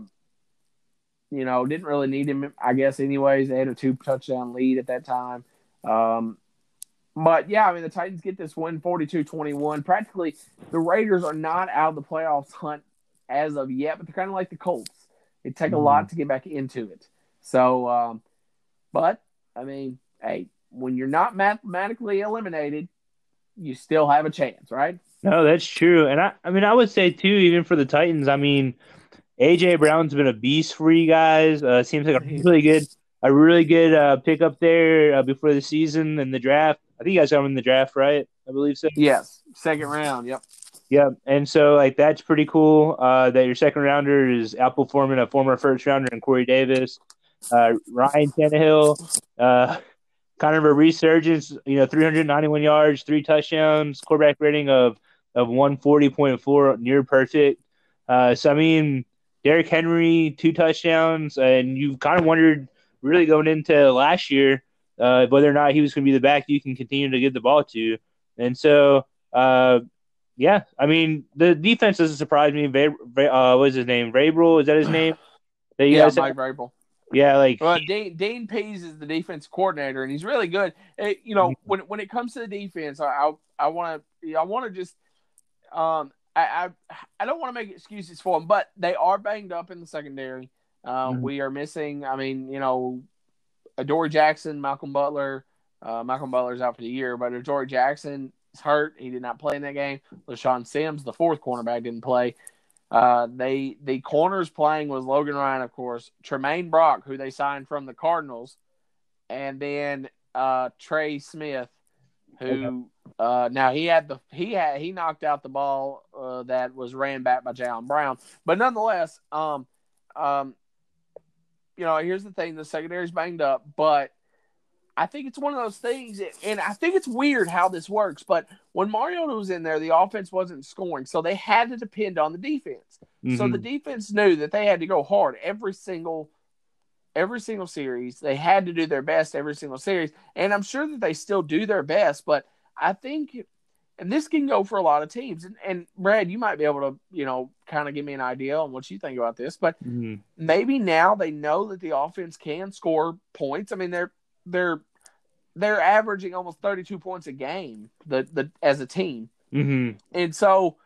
you know, didn't really need him, I guess. Anyways, they had a two touchdown lead at that time. Um, but yeah, I mean, the Titans get this win 42 21. Practically, the Raiders are not out of the playoffs hunt as of yet, but they're kind of like the Colts. It take a lot to get back into it. So, um, but I mean, hey, when you're not mathematically eliminated, you still have a chance, right? no, that's true. And I, I mean, I would say too, even for the Titans, I mean, AJ Brown's been a beast for you guys. Uh, seems like a really good, a really good uh, pickup there uh, before the season and the draft. I think you guys got him in the draft, right? I believe so. Yes, second round. Yep. Yeah, and so like that's pretty cool. Uh, that your second rounder is outperforming a former first rounder in Corey Davis, uh, Ryan Tannehill, uh, kind of a resurgence. You know, 391 yards, three touchdowns, quarterback rating of of 140.4, near perfect. Uh, so I mean, Derrick Henry two touchdowns, and you kind of wondered really going into last year uh, whether or not he was going to be the back you can continue to give the ball to, and so. Uh, yeah, I mean the defense doesn't surprise me. Va- Va- uh, what is his name? Vrabel is that his name? That you Yeah, guys Mike Vrabel. yeah, like Well, Dean, Dean Pees is the defense coordinator, and he's really good. Eh, you know, when when it comes to the defense, I I, want to I want to just um I, I I don't want to make excuses for them, but they are banged up in the secondary. Um, Mhm. We are missing. I mean, you know, Adoree Jackson, Malcolm Butler. Uh, Malcolm Butler's out for the year, but Adoree Jackson is hurt. He did not play in that game. LeShaun Sims, the fourth cornerback, didn't play. Uh, they the corners playing was Logan Ryan, of course, Tramaine Brock, who they signed from the Cardinals, and then uh, Trey Smith, who uh, now he had the he had he knocked out the ball uh, that was ran back by Jalen Brown, but nonetheless, um, um, you know, here's the thing: the secondary's banged up, but I think it's one of those things, and I think it's weird how this works. But when Mariota was in there, the offense wasn't scoring, so they had to depend on the defense. So mhm. the defense knew that they had to go hard every single every single series. They had to do their best every single series, and I'm sure that they still do their best. But I think, and this can go for a lot of teams. And, and Brad, you might be able to, you know, kind of give me an idea on what you think about this. But Mhm. maybe now they know that the offense can score points. I mean, they're they're they're averaging almost 32 points a game the the as a team. Mhm. And so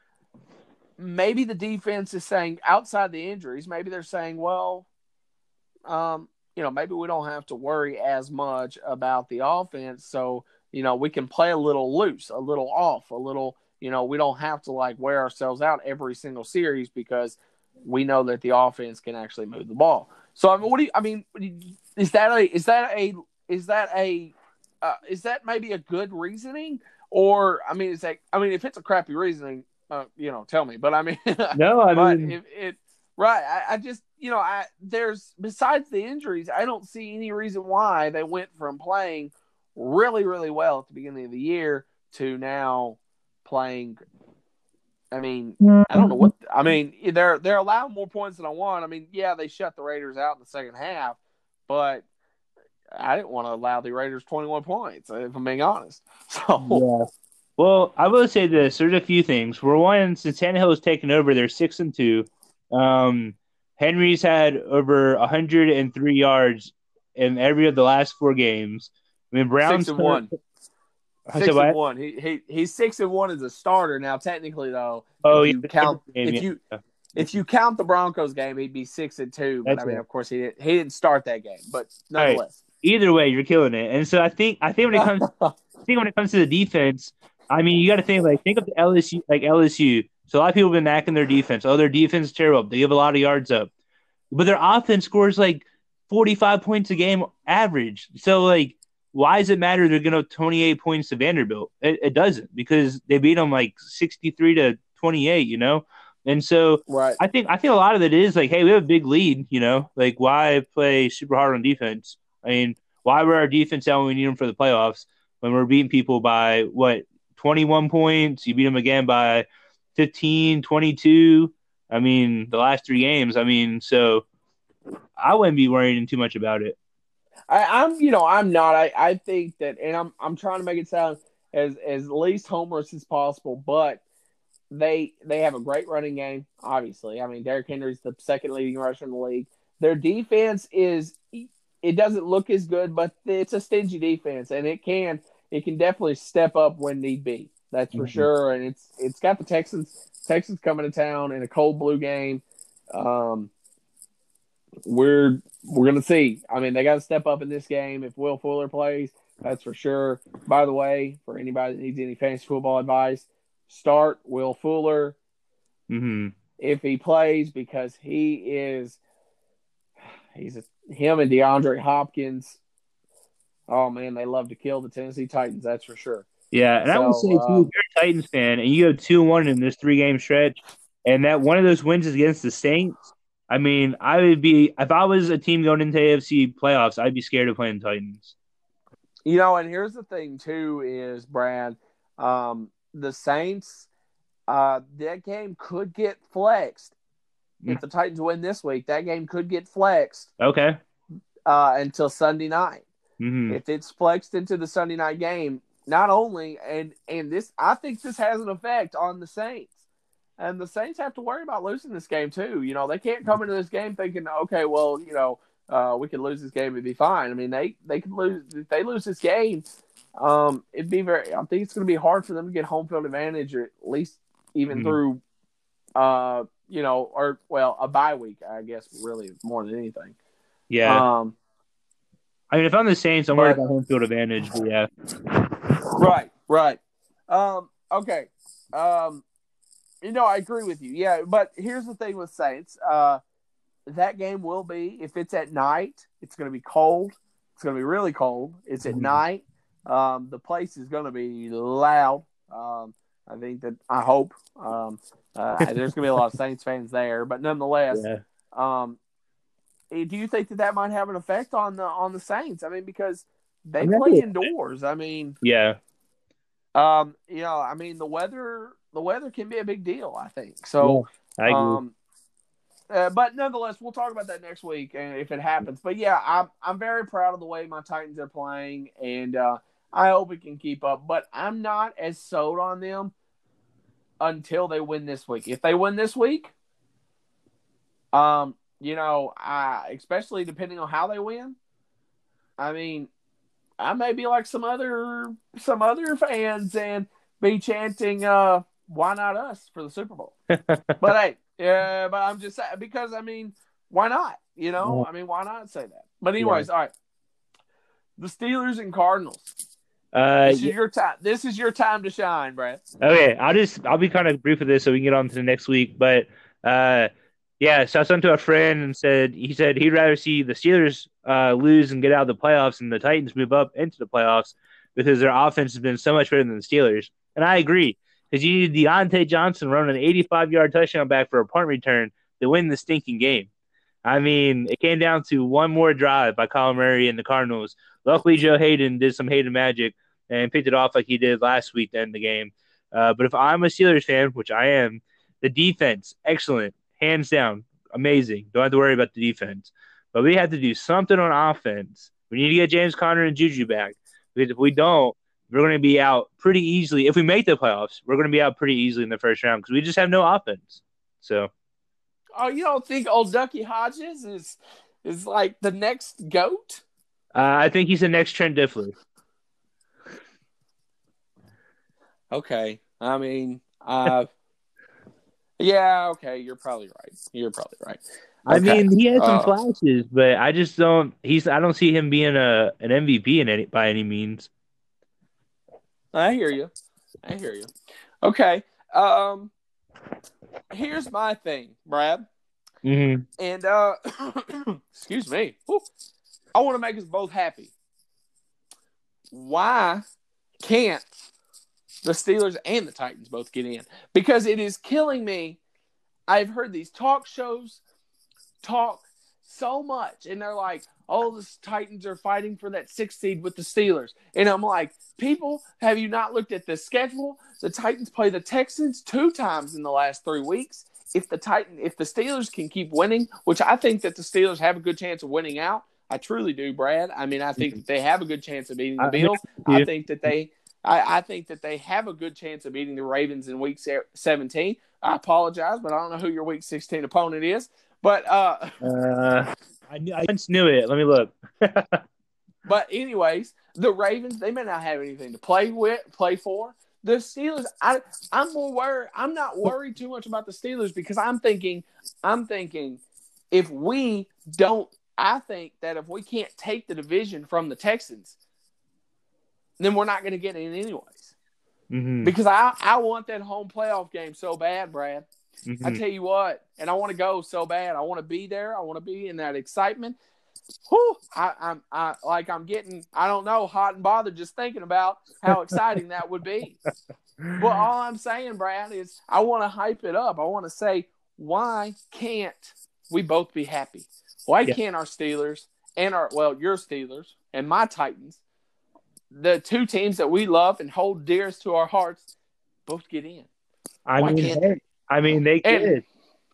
maybe the defense is saying outside the injuries, maybe they're saying, well, um, you know, maybe we don't have to worry as much about the offense. So, you know, we can play a little loose, a little off, a little, you know, we don't have to like wear ourselves out every single series because we know that the offense can actually move the ball. So, I mean, what do you, I mean, is that a, is that a, is that a, uh, is that maybe a good reasoning? Or, I mean, is that, I mean, if it's a crappy reasoning, uh, you know, tell me. But I mean, No, I mean, if it right, I, I just you know, I there's besides the injuries, I don't see any reason why they went from playing really really well at the beginning of the year to now playing. I mean, I don't know what I mean. They're they're allowing more points than I want. I mean, yeah, they shut the Raiders out in the second half, but I didn't want to allow the Raiders 21 points. If I'm being honest, so yeah. Well, I will say this: there's a few things. For one, since Tannehill has taken over, they're six and two. Um, Henry's had over 103 yards in every of the last four games. I mean, Brown's six and one. Six and one. He, he he's six and one as a starter now. Technically, though, oh, if you yeah, count game, if yeah. you if you count the Broncos game, he'd be six and two. But That's I mean, right. of course, he didn't, he didn't start that game. But nonetheless, either way, you're killing it. And so I think I think when it comes I think when it comes to the defense, I mean, you got to think like think of the LSU like LSU. So a lot of people have been knocking their defense. Oh, their defense is terrible. They give a lot of yards up, but their offense scores like 45 points a game average. So like, why does it matter? They're going to 28 points to Vanderbilt. It, it doesn't because they beat them like 63 to 28. You know, and so right. I think I think a lot of it is like, hey, we have a big lead. You know, like why play super hard on defense? I mean, why wear our defense out oh, when we need them for the playoffs when we're beating people by what 21 points? You beat them again by 15, 22. I mean, the last three games. I mean, so I wouldn't be worrying too much about it. I, I'm, you know, I'm not. I, I think that, and I'm, I'm trying to make it sound as, as least humorous as possible, but they, they have a great running game. Obviously, I mean, Derrick Henry's the second leading rusher in the league. Their defense is, it doesn't look as good, but it's a stingy defense, and it can, it can definitely step up when need be. That's for Mhm. sure. And it's, it's got the Texans, Texans coming to town in a cold blue game. Um, we're we're gonna see. I mean, they got to step up in this game if Will Fuller plays. That's for sure. By the way, for anybody that needs any fantasy football advice, start Will Fuller hmm if he plays because he is he's a, him and DeAndre Hopkins. Oh man, they love to kill the Tennessee Titans. That's for sure. Yeah, and I will So, say too, um, if you're a Titans fan and you go two one in this three game stretch, and that one of those wins is against the Saints. I mean, I would be if I was a team going into AFC playoffs, I'd be scared of playing Titans. You know, and here's the thing too is Brad, um, the Saints, uh, that game could get flexed if the Titans win this week. That game could get flexed Okay. uh, until Sunday night. hmm If it's flexed into the Sunday night game, not only and and this, I think this has an effect on the Saints. And the Saints have to worry about losing this game too. You know, they can't come into this game thinking, okay, well, you know, uh, we could lose this game and be fine. I mean, they they could lose if they lose this game. Um, it'd be very. I think it's going to be hard for them to get home field advantage, or at least even Mhm. through, uh, you know, or well, a bye week, I guess, really more than anything. Yeah. Um, I mean, if I'm the Saints, I'm worried about home field advantage. Yeah. Right, right. Um, okay. Um, you know, I agree with you. Yeah, but here's the thing with Saints. Uh, that game will be if it's at night. It's going to be cold. It's going to be really cold. It's at Mhm. night. Um, the place is going to be loud. Um, I think that I hope. Um, uh, there's going to be a lot of Saints fans there, but nonetheless, Yeah. um, eh, do you think that that might have an effect on the on the Saints? I mean, because they I mean, play indoors. I mean, Yeah. um, you know, I mean, the weather the weather can be a big deal. I think so. I agree. Um, uh, but nonetheless, we'll talk about that next week uh, if it happens. But yeah, I'm I'm very proud of the way my Titans are playing, and uh, I hope we can keep up. But I'm not as sold on them until they win this week. If they win this week, um, you know, I especially depending on how they win. I mean, I may be like some other some other fans and be chanting, uh, "Why not us?" for the Super Bowl. but hey, yeah, but I'm just saying because I mean, why not? You know, I mean, why not say that? But anyways, all right. The Steelers and Cardinals. Uh, This is your time. This is your time to shine, Brad. Okay, I'll just I'll be kind of brief with this so we can get on to the next week. But uh, yeah, so I sent to a friend and said he said he'd rather see the Steelers uh, lose and get out of the playoffs and the Titans move up into the playoffs because their offense has been so much better than the Steelers. And I agree because you need Diontae Johnson running an 85 yard touchdown back for a punt return to win the stinking game. I mean, it came down to one more drive by Colin Murray and the Cardinals. Luckily, Joe Haden did some Haden magic and picked it off like he did last week to end the game. Uh, but if I'm a Steelers fan, which I am, the defense, excellent, hands down, amazing. Don't have to worry about the defense. But we have to do something on offense. We need to get James Conner and Juju back. Because if we don't, we're going to be out pretty easily. If we make the playoffs, we're going to be out pretty easily in the first round because we just have no offense. So, oh, you don't think old Ducky Hodges is is like the next goat? Uh, I think he's the next Trent Dilfer. Okay, I mean, uh, yeah, okay, you're probably right. You're probably right. I mean, he has some Uh, flashes, but I just don't. He's. I don't see him being a an MVP in any by any means. I hear you. I hear you. Okay. Um, here's my thing, Brad. Mm-hmm. And uh excuse me. I want to make us both happy. Why can't the Steelers and the Titans both get in? Because it is killing me. I've heard these talk shows talk so much, and they're like, "Oh, the Titans are fighting for that sixth seed with the Steelers," and I'm like, "People, have you not looked at the schedule? The Titans play the Texans two times in the last three weeks. If the Titan, if the Steelers can keep winning, which I think that the Steelers have a good chance of winning out, I truly do, Brad. I mean, I think mhm. that they have a good chance of beating the Bills. I think that they, I, I think that they have a good chance of beating the Ravens in Week 17. I apologize, but I don't know who your Week 16 opponent is. But uh, Uh, I knew, I once knew it. Let me look. But anyways, the Ravens they may not have anything to play with, play for. The Steelers, I I'm more worried. I'm not worried too much about the Steelers because I'm thinking, I'm thinking, if we don't, I think that if we can't take the division from the Texans, then we're not going to get in anyways. hmm Because I I want that home playoff game so bad, Brad. I hmm tell you what, and I want to go so bad. I want to be there. I want to be in that excitement. Whew, I, I'm I like I'm getting I don't know hot and bothered just thinking about how exciting that would be. But all I'm saying, Brad, is I want to hype it up. I want to say, why can't we both be happy? Why Yeah. can't our Steelers and our well, your Steelers and my Titans, the two teams that we love and hold dearest to our hearts, both get in? I Why mean, can't hey, I mean, they And- could.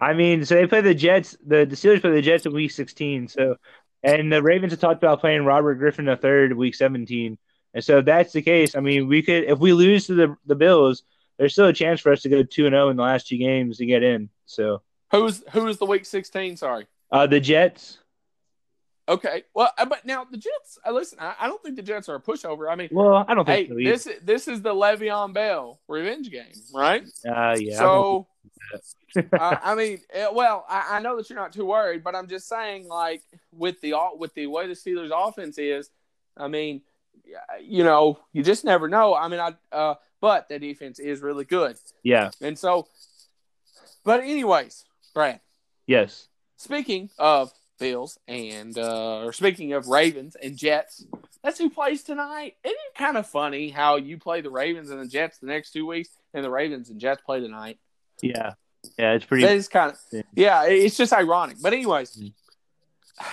I mean, so they play the Jets. The, the Steelers play the Jets in Week 16. So, and the Ravens have talked about playing Robert Griffin the third Week 17. And so, if that's the case, I mean, we could if we lose to the the Bills, there's still a chance for us to go two and zero in the last two games to get in. So, Who's who's the week 16? Sorry. uh, the Jets. Okay. Well, uh, but now the Jets. Uh, listen, I, don't think the Jets are a pushover. I mean, Well, I don't hey, think so either. this this is the Le'Veon Bell revenge game, right? Uh, yeah. so, uh, I mean, eh, well, I, I know that you're not too worried, but I'm just saying, like with the with the way the Steelers' offense is, I mean, you know, you just never know. I mean, I uh, but the defense is really good, yeah. and so, but anyways, Brad. Yes. Speaking of Bills and uh, or speaking of Ravens and Jets, that's who plays tonight. Isn't it kind of funny how you play the Ravens and the Jets the next two weeks, and the Ravens and Jets play tonight? Yeah. Yeah. It's pretty. Is kind of Yeah. yeah, it's just ironic. But anyways, Mhm.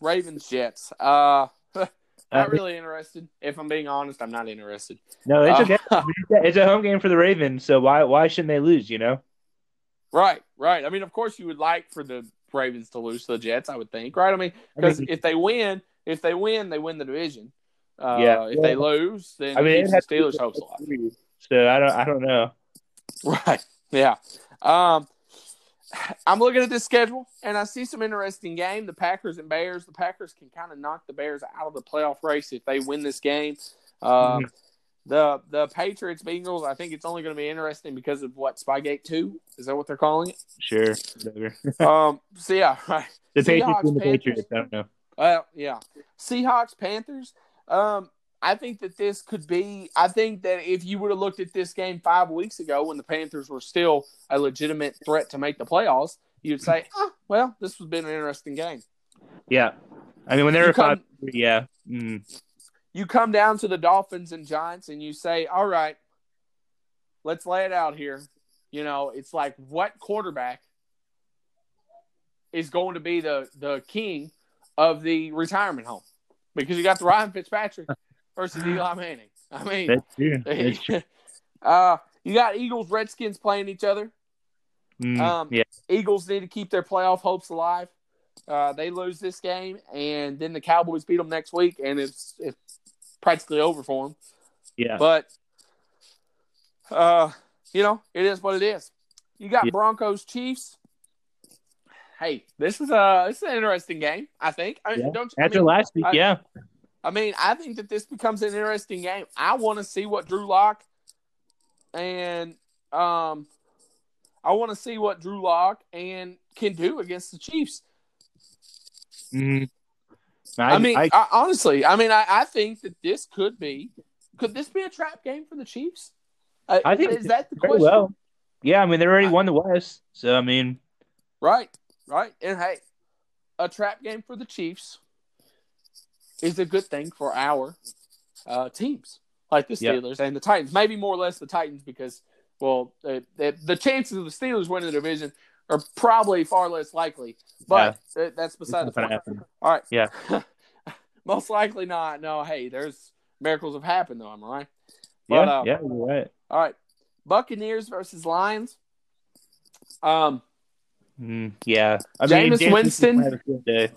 Ravens Jets. Uh, Uh, not really interested. If I'm being honest, I'm not interested. no, it's Uh, okay. It's a home game for the Ravens, so why why shouldn't they lose? You know. Right, right. I mean, of course, you would like for the Ravens to lose to the Jets. I would think, right? I mean, I because mean- if they win, if they win, they win the division. Uh, Yeah. If they lose, then I mean, it it keeps has the Steelers' hopes alive. So I don't I don't know. Right. Yeah. Um, I'm looking at this schedule and I see some interesting game. The Packers and Bears. The Packers can kind of knock the Bears out of the playoff race if they win this game. Um, Mhm. The the Patriots Bengals. I think it's only going to be interesting because of what Spygate two is that what they're calling it? Sure. Um. So yeah. Right. The Seahawks, Patriots and the. Patriots. I don't know. Well, yeah. Seahawks, Panthers. Um, I think that this could be. I think that if you would have looked at this game five weeks ago when the Panthers were still a legitimate threat to make the playoffs, you'd say, oh, well, this has been an interesting game. Yeah. I mean, when they were five, yeah. Mm. You come down to the Dolphins and Giants and you say, all right, let's lay it out here. You know, it's like what quarterback is going to be the the king of the retirement home? Because you got the Ryan Fitzpatrick versus Eli Manning. I mean, That's true. That's true. uh, you got Eagles, Redskins playing each other. Mm, Um, yeah. Eagles need to keep their playoff hopes alive. Uh, they lose this game, and then the Cowboys beat them next week, and it's it's practically over for them. Yeah. But, uh, you know, it is what it is. You got Yeah. Broncos, Chiefs. hey, this is a this is an interesting game. I think. I, Yeah. don't, I After mean, last week, I- yeah. I mean, I think that this becomes an interesting game. I want to see what Drew Lock and um, I want to see what Drew Lock and can do against the Chiefs. hmm I, mean, I, honestly, I mean, I, I think that this could be. Could this be a trap game for the Chiefs? Uh, I think is that the question? well. Yeah, I mean, they already I- won the West, so I mean, Right, right. And hey, a trap game for the Chiefs is a good thing for our uh, teams, like the Yep. Steelers and the Titans. Maybe more or less the Titans because, well, the, the, the chances of the Steelers winning the division are probably far less likely. But that- that's beside the point. happen. All right. Yeah. Most likely not. No, hey, there's miracles have happened though. Am I right? Yeah, But, uh, yeah, you're right. All right. Buccaneers versus Lions. Um, Mm, yeah, I Jameis James Winston? might have a good day.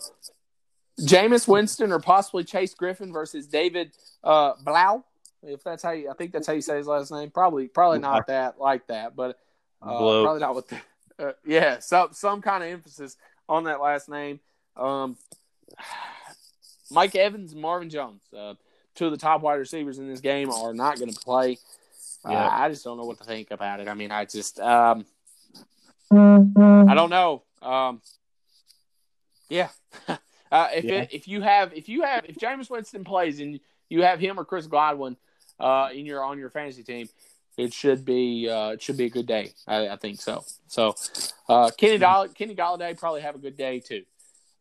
Jameis Winston or possibly Chase Griffin versus David uh, Blough. If that's how you, I think that's how you say his last name. Probably, probably not that like that, but uh, probably not with the, uh, yeah, some some kind of emphasis on that last name. Um, Mike Evans and Marvin Jones, uh, two of the top wide receivers in this game, are not going to play. Yeah. Uh, I just don't know what to think about it. I mean, I just um, I don't know. Um, yeah. uh, if Yeah. It, if you have if you have if Jameis Winston plays and you have him or Chris Godwin uh, in your on your fantasy team, it should be uh, it should be a good day. I, I think so. So uh, Kenny Doll- Kenny Golladay probably have a good day too.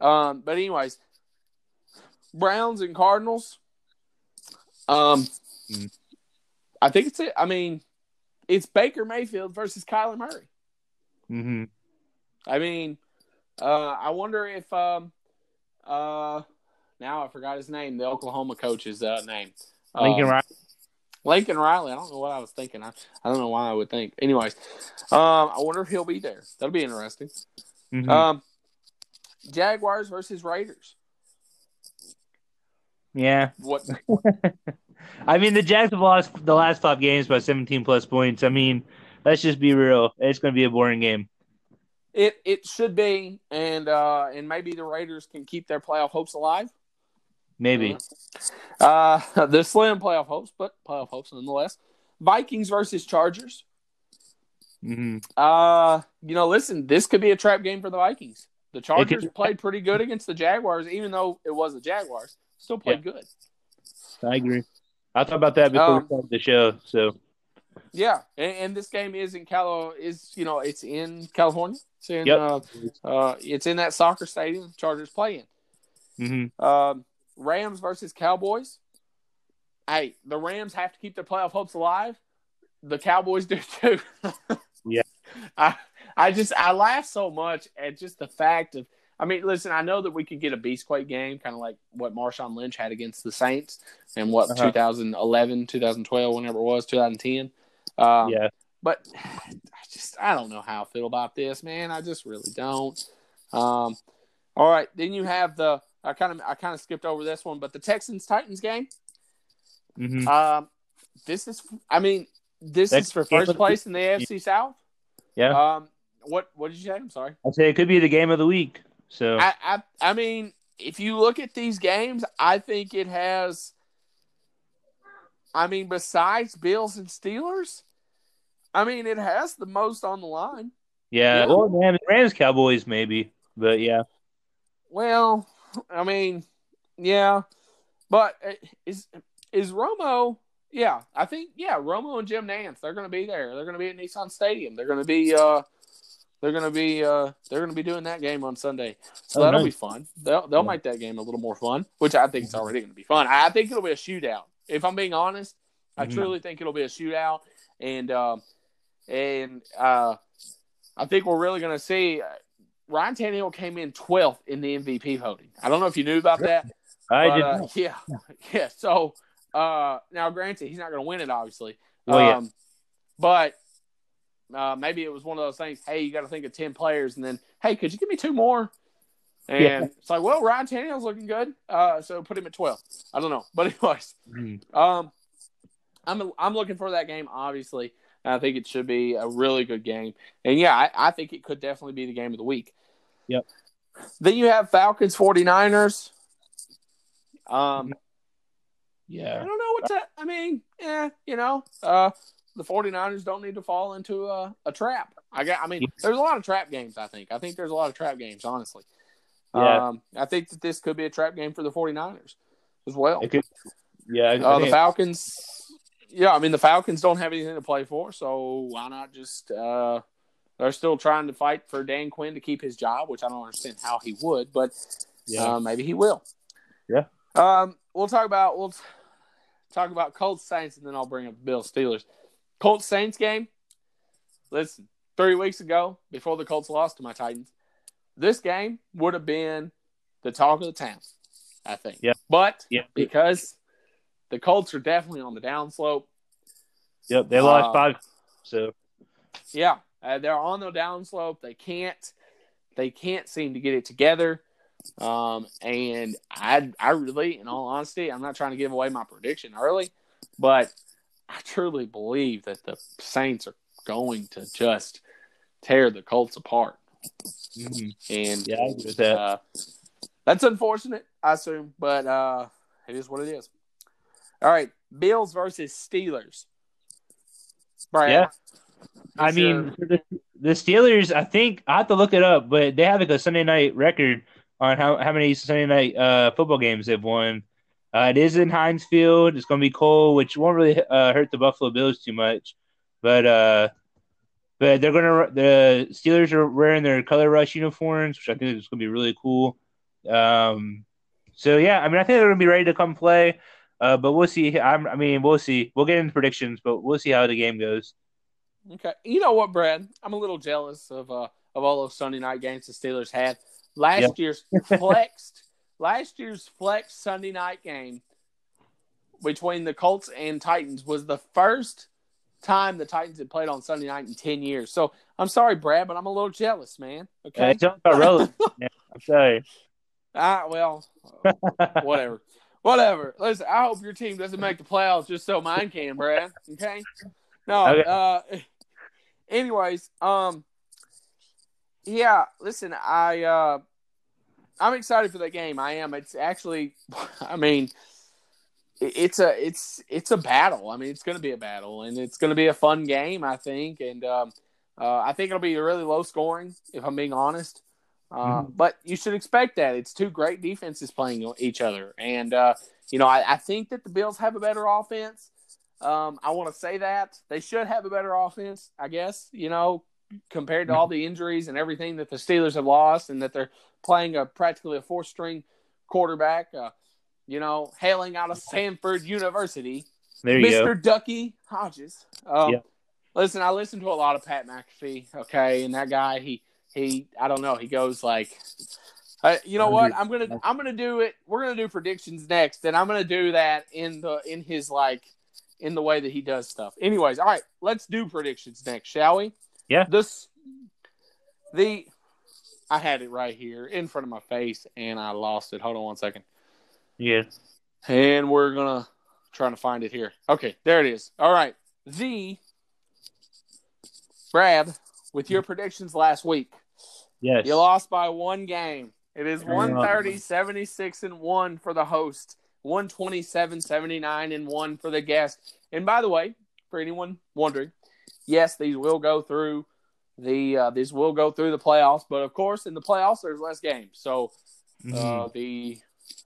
Um, but anyways, Browns and Cardinals. Um, Mm. I think it's it. I mean, it's Baker Mayfield versus Kyler Murray. Mm-hmm. I mean, uh, I wonder if um, uh, now I forgot his name. The Oklahoma coach's uh, name. Lincoln Um, Riley. Lincoln Riley. I don't know what I was thinking. I, I don't know why I would think. Anyways, um, I wonder if he'll be there. That'll be interesting. Mhm. Um, Jaguars versus Raiders. yeah, What? I mean, the Jags have lost the last five games by 17 plus points. I mean, let's just be real. It's going to be a boring game. It it should be, and uh, and maybe the Raiders can keep their playoff hopes alive. Maybe. Uh, the slim playoff hopes, but playoff hopes nonetheless. Vikings versus Chargers. hmm Uh, you know, listen, this could be a trap game for the Vikings. The Chargers played pretty good against the Jaguars, even though it was the Jaguars. Still played good. I agree. I thought about that before Um, we started the show. So, Yeah, and, and this game is in Calo is you know it's in California. It's in Yep. uh, uh, it's in that soccer stadium Chargers play in. hmm Um, Rams versus Cowboys. Hey, the Rams have to keep their playoff hopes alive. The Cowboys do too. Yeah. I I just I laugh so much at just the fact of I mean, listen, I know that we could get a Beastquake game, kind of like what Marshawn Lynch had against the Saints and what Uh-huh. 2011, 2012, whenever it was, 2010. Um, yeah. but I just I don't know how I feel about this, man. I just really don't. Um, all right, then you have the I kind of I kind of skipped over this one, but the Texans Titans game. hmm Um, this is I mean this That's is for first place in the AFC South. Yeah. Um, what what did you say? I'm sorry. I'd say it could be the game of the week. So, I, I I mean, if you look at these games, I think it has. I mean, besides Bills and Steelers, I mean, it has the most on the line. yeah. yeah. Well, Rams, Rams, Cowboys, maybe. But yeah. Well, I mean, yeah, but uh, is is Romo? Yeah, I think yeah, Romo and Jim Nantz they're going to be there. They're going to be at Nissan Stadium. They're going to be uh, they're going to be uh, they're going to be doing that game on Sunday. So Oh, that'll nice. be fun. They'll they'll Yeah. make that game a little more fun, which I think it's already going to be fun. I think it'll be a shootout. If I'm being honest, I Mhm. truly think it'll be a shootout, and um, and uh, I think we're really going to see. Ryan Tannehill came in 12th in the MVP voting. I don't know if you knew about that. I but, did. uh, yeah, yeah. So uh, now, granted, he's not going to win it, obviously. Well, yeah. Um, but uh, maybe it was one of those things. Hey, you got to think of 10 players, and then hey, could you give me two more? And Yeah. it's like, well, Ryan Tannehill's looking good, uh, so put him at 12. I don't know, but anyways, Mhm. um, I'm I'm looking for that game. Obviously, I think it should be a really good game, and yeah, I, I think it could definitely be the game of the week. Yep. Then you have Falcons 49ers. Um, yeah. I don't know what to. I mean, yeah, you know, uh, the 49ers don't need to fall into a, a trap. I got. I mean, there's a lot of trap games. I think. I think there's a lot of trap games. Honestly. Yeah. Um, I think that this could be a trap game for the 49ers as well. Could, yeah. Uh, the Falcons. Yeah, I mean the Falcons don't have anything to play for, so why not just? Uh, they're still trying to fight for Dan Quinn to keep his job, which I don't understand how he would, but yeah. uh, maybe he will. Yeah. Um, we'll talk about we'll t- talk about Colts Saints, and then I'll bring up Bill Steelers. Colts Saints game. Listen, three weeks ago, before the Colts lost to my Titans, this game would have been the talk of the town. I think. Yeah. But yeah. because the Colts are definitely on the downslope. Yep. They lost uh, five. So Yeah, uh, they're on the downslope. They can't, they can't seem to get it together. Um, and I, I really, in all honesty, I'm not trying to give away my prediction early, but I truly believe that the Saints are going to just tear the Colts apart. mhm. And yeah, I agree with that. uh, that's unfortunate, I assume, but uh, it is what it is. All right, Bills versus Steelers. Brad, Yeah. I mean, the, the Steelers, I think I have to look it up, but they have like a Sunday night record on how, how many Sunday night uh, football games they've won. Uh, it is in Heinz Field. It's going to be cold, which won't really uh, hurt the Buffalo Bills too much. But uh, but they're going to the Steelers are wearing their color rush uniforms, which I think is going to be really cool. Um, so yeah, I mean, I think they're going to be ready to come play. Uh, but we'll see. I'm, I mean, we'll see. We'll get into predictions, but we'll see how the game goes. Okay. You know what, Brad? I'm a little jealous of uh of all those Sunday night games the Steelers had. Last Yeah. year's flexed last year's flex Sunday night game between the Colts and Titans was the first time the Titans had played on Sunday night in ten years. So I'm sorry, Brad, but I'm a little jealous, man. Okay. it's all about relevance. man. I'm sorry. Ah, well, whatever. Whatever. Listen, I hope your team doesn't make the playoffs just so mine can, Brad. Okay. No. Okay. Uh. Anyways, um. Yeah. Listen, I uh, I'm excited for that game. I am. It's actually, I mean, it's a it's it's a battle. I mean, it's going to be a battle, and it's going to be a fun game. I think, and um, uh, I think it'll be really low scoring. If I'm being honest. Uh, Mhm. But you should expect that. It's two great defenses playing each other. And, uh, you know, I, I think that the Bills have a better offense. Um, I want to say that. They should have a better offense, I guess, you know, compared to all the injuries and everything that the Steelers have lost and that they're playing a practically a four string quarterback, uh, you know, hailing out of Samford University. There you Mr. go. Ducky Hodges. Um, Yeah. Listen, I listen to a lot of Pat McAfee. Okay, and that guy, he he, I don't know, he goes like, uh, you know what? I'm gonna I'm gonna do it. We're gonna do predictions next, and I'm gonna do that in the in his like in the way that he does stuff. Anyways, all right, let's do predictions next, shall we? Yeah. This the I had it right here in front of my face, and I lost it. Hold on one second. Yeah. And we're gonna trying to find it here. Okay, there it is. All right. The Brad, with your predictions last week, Yes. you lost by one game. It is Uh, 130, 76, and 1 for the host, 127, 79, and 1 for the guest. And by the way, for anyone wondering, yes, these will go through the uh, these will go through the playoffs, but of course, in the playoffs, there's less games. So uh, the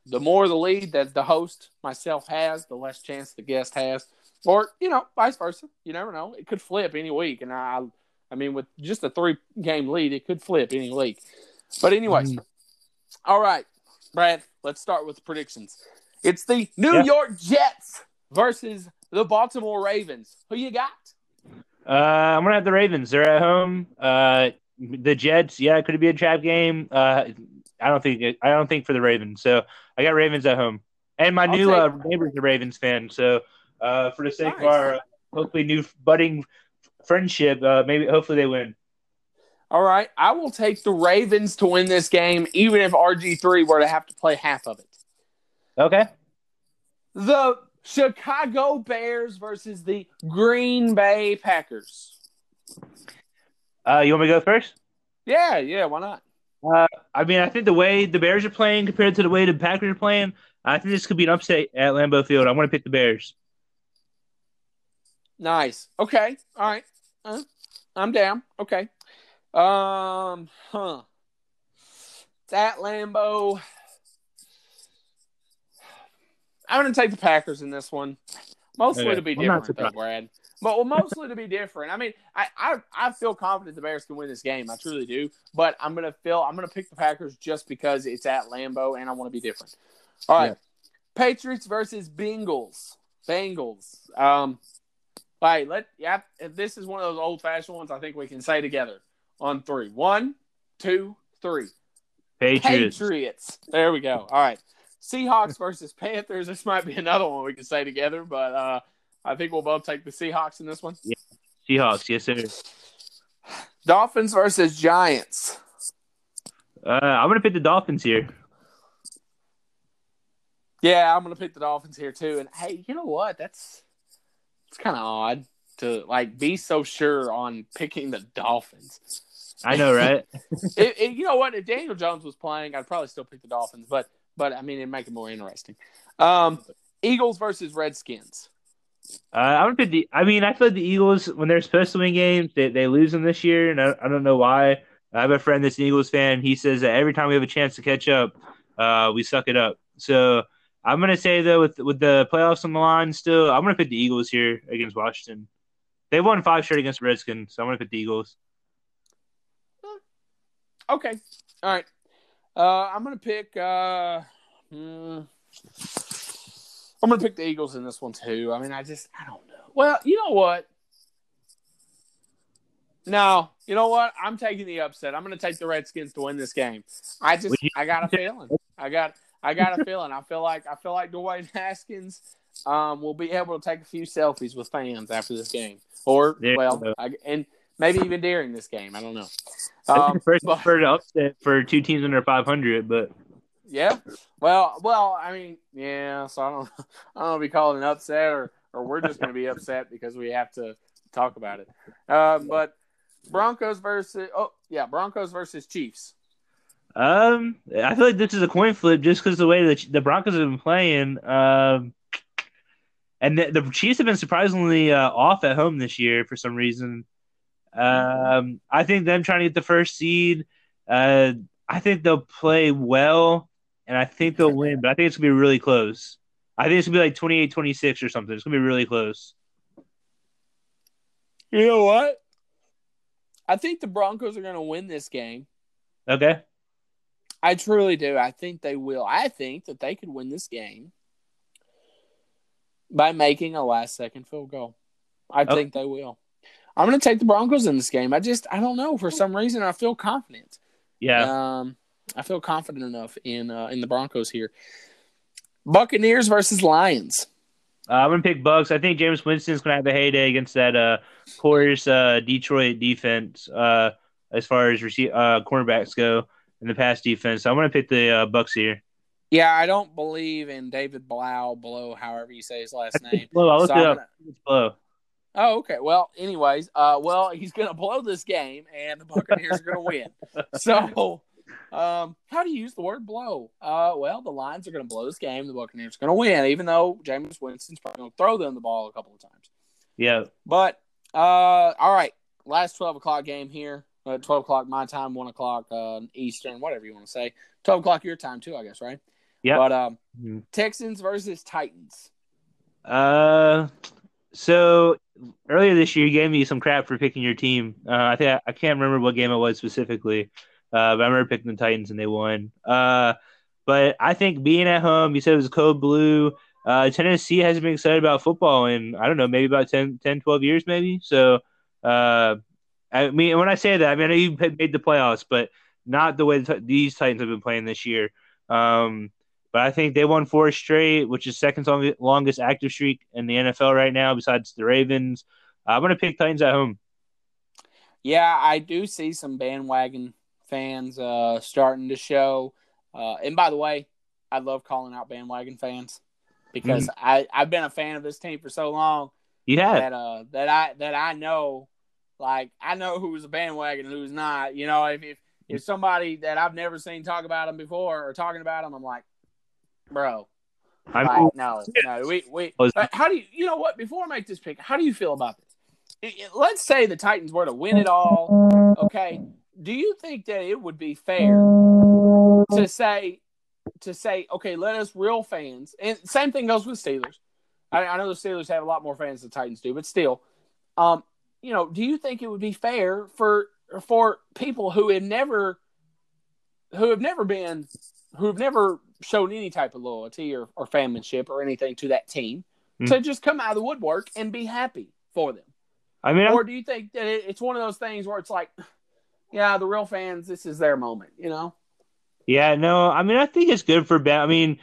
the more the lead that the host myself has, the less chance the guest has, or you know, vice versa. You never know; it could flip any week. And I, I mean, with just a three game lead, it could flip any week. But anyways, Mhm. all right, Brad. Let's start with the predictions. It's the New Yeah. York Jets versus the Baltimore Ravens. Who you got? Uh, I'm gonna have the Ravens. They're at home. Uh, the Jets. Yeah, could it be a trap game? Uh, I don't think. It, I don't think for the Ravens. So I got Ravens at home, and my I'll new take- uh, neighbor's a Ravens fan. So uh, for the sake of our uh, hopefully new budding friendship, uh, maybe hopefully they win. All right, I will take the Ravens to win this game, even if RG three were to have to play half of it. Okay. The Chicago Bears versus the Green Bay Packers. Uh, you want me to go first? Yeah, yeah, why not? Uh, I mean, I think the way the Bears are playing compared to the way the Packers are playing, I think this could be an upset at Lambeau Field. I want to pick the Bears. Nice. Okay. All right. Uh, I'm down. Okay. Um. Huh. It's at Lambeau. I'm going to take the Packers in this one. Mostly Okay. to be different, though. Brad. But well, mostly to be different. I mean, I, I I feel confident the Bears can win this game. I truly do. But I'm gonna feel I'm gonna pick the Packers just because it's at Lambeau and I want to be different. All right, Yeah. Patriots versus Bengals. Bengals. Um, all right, let yeah. If this is one of those old fashioned ones, I think we can say together on three. One, two, three. Patriots. Patriots. There we go. All right. Seahawks versus Panthers. This might be another one we can say together, but uh, I think we'll both take the Seahawks in this one. Yeah. Seahawks. Yes, sir. Dolphins versus Giants. Uh, I'm gonna pick the Dolphins here. Yeah, I'm gonna pick the Dolphins here too. And hey, you know what? That's it's kind of odd to like be so sure on picking the Dolphins. I know, right? it, it- you know what? If Daniel Jones was playing, I'd probably still pick the Dolphins, but but I mean, it'd make it more interesting. Um, Eagles versus Redskins. Uh, I'm gonna pick the. I mean, I feel like the Eagles when they're supposed to win games, they, they lose them this year, and I, I don't know why. I have a friend that's an Eagles fan. He says that every time we have a chance to catch up, uh, we suck it up. So I'm gonna say though, with with the playoffs on the line, still, I'm gonna pick the Eagles here against Washington. They won five straight against the Redskins, so I'm gonna pick the Eagles. Okay. All right. Uh, I'm gonna pick. Uh, hmm, I'm gonna pick the Eagles in this one too. I mean, I just I don't know. Well, you know what? No, you know what? I'm taking the upset. I'm gonna take the Redskins to win this game. I just you- I got a feeling. I got I got a feeling. I feel like I feel like Dwayne Haskins um, will be able to take a few selfies with fans after this game, or well. I, and maybe even during this game. I don't know. Um, first but- for the upset for two teams under 500, but Yeah. Well, well, I mean, yeah. So I don't, I don't know if we call it an upset or, or we're just going to be upset because we have to talk about it. Um, but Broncos versus, oh yeah, Broncos versus Chiefs. Um, I feel like this is a coin flip just because the way the the Broncos have been playing. Um, and the, the Chiefs have been surprisingly uh, off at home this year for some reason. Um, I think them trying to get the first seed. Uh, I think they'll play well, and I think they'll win. But I think it's gonna be really close. I think it's gonna be like 28-26 or something. It's gonna be really close. You know what? I think the Broncos are going to win this game. Okay. I truly do. I think they will. I think that they could win this game by making a last second field goal. I Okay. think they will. I'm going to take the Broncos in this game. I just, I don't know. For some reason, I feel confident. Yeah. Um, I feel confident enough in uh, in the Broncos here. Buccaneers versus Lions. Uh, I'm gonna pick Bucks. I think Jameis Winston's gonna have a heyday against that uh porous uh Detroit defense uh as far as rece- uh cornerbacks go in the pass defense. So I'm gonna pick the uh, Bucks here. Yeah, I don't believe in David Blau, Blow, however you say his last name. Blow, I looked So it up. gonna- It's blow. Oh, okay. Well, anyways, uh, well, he's gonna blow this game, and the Buccaneers are gonna win. So, um, how do you use the word blow? Uh, well, the Lions are gonna blow this game. The Buccaneers are gonna win, even though Jameis Winston's probably gonna throw them the ball a couple of times. Yeah. But uh, all right, last twelve o'clock game here. Uh, twelve o'clock my time, one o'clock uh, Eastern, whatever you want to say. Twelve o'clock your time too, I guess, right? Yeah. But um, Mhm. Texans versus Titans. Uh, so earlier this year, you gave me some crap for picking your team. Uh, I think I, I can't remember what game it was specifically, uh, but I remember picking the Titans and they won. Uh, but I think being at home, you said it was code blue. Uh, Tennessee hasn't been excited about football in I don't know, maybe about 10, 10 12 years, maybe. So, uh, I mean, when I say that, I mean you made the playoffs, but not the way the, these Titans have been playing this year. Um, but I think they won four straight, which is second long- longest active streak in the NFL right now, besides the Ravens. I'm going to pick Titans at home. Yeah, I do see some bandwagon fans uh, starting to show. Uh, and by the way, I love calling out bandwagon fans because I I've been a fan of this team for so long You have. that uh that I that I know like I know who's a bandwagon and who's not. You know, if if, if somebody that I've never seen talk about them before or talking about them, I'm like, bro, I like, no, no. We we. How do you? You know what? Before I make this pick, how do you feel about this? Let's say the Titans were to win it all. Okay. Do you think that it would be fair to say to say, okay, let us real fans, and same thing goes with Steelers. I, I know the Steelers have a lot more fans than the Titans do, but still, um, you know, do you think it would be fair for for people who have never who have never been who have never shown any type of loyalty or, or fanmanship or anything to that team Hmm. to just come out of the woodwork and be happy for them? I mean, Or do you think that it, it's one of those things where it's like, yeah, the real fans, this is their moment, you know? Yeah, no, I mean, I think it's good for Ben. I mean,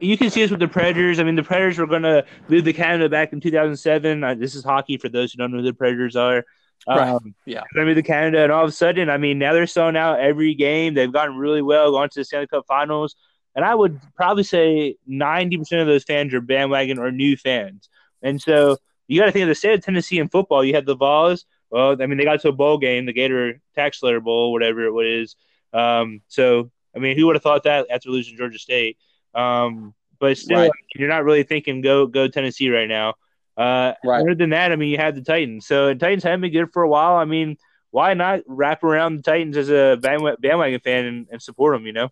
you can see this with the Predators. I mean, the Predators were going to move to Canada back in 2007. Uh, this is hockey for those who don't know who the Predators are. Right. Um, Yeah. Going to move to Canada, and all of a sudden, I mean, now they're selling out every game. They've gotten really well, gone to the Stanley Cup Finals, and I would probably say 90% of those fans are bandwagon or new fans. And so you got to think of the state of Tennessee in football. You had the Vols. Well, I mean, they got to a bowl game, the Gator Tax Slayer Bowl, whatever it was. Um, so, I mean, who would have thought that after losing Georgia State? Um, but still, Right. you're not really thinking go go Tennessee right now. Uh, Right. Other than that, I mean, you have the Titans. So the Titans haven't been good for a while. I mean, why not wrap around the Titans as a bandwagon fan and, and support them? You know?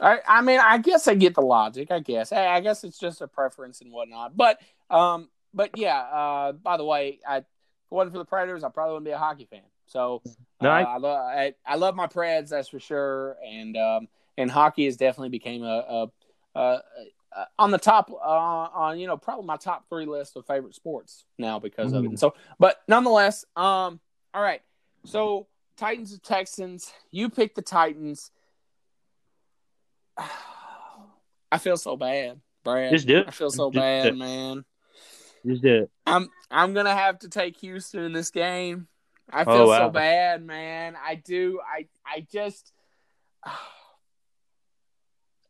I, I mean, I guess I get the logic. I guess. I, I guess it's just a preference and whatnot. But, um, but yeah. Uh, by the way, I wasn't for the Predators, I probably wouldn't be a hockey fan. So, uh, No, I- I, lo- I, I love my Preds, that's for sure. And um, and hockey has definitely became a, a, a, a on the top uh, on you know probably my top three list of favorite sports now because of it. Mm. And so, but nonetheless, um, all right. So Titans and Texans, you picked the Titans. I feel so bad, Brad. Just do it. I feel so Just bad, man. Just do it. I'm I'm gonna have to take Houston in this game. I feel Oh, wow. so bad, man. I do. I I just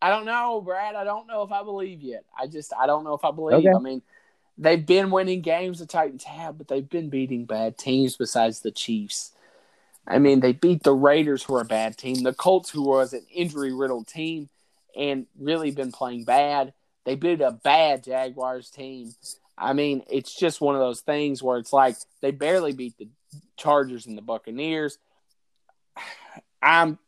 I don't know, Brad. I don't know if I believe yet. I just I don't know if I believe. Okay. I mean, they've been winning games the Titans have, but they've been beating bad teams besides the Chiefs. I mean, they beat the Raiders, who are a bad team, the Colts, who was an injury riddled team, and really been playing bad. They beat a bad Jaguars team. I mean, it's just one of those things where it's like they barely beat the Chargers and the Buccaneers. I'm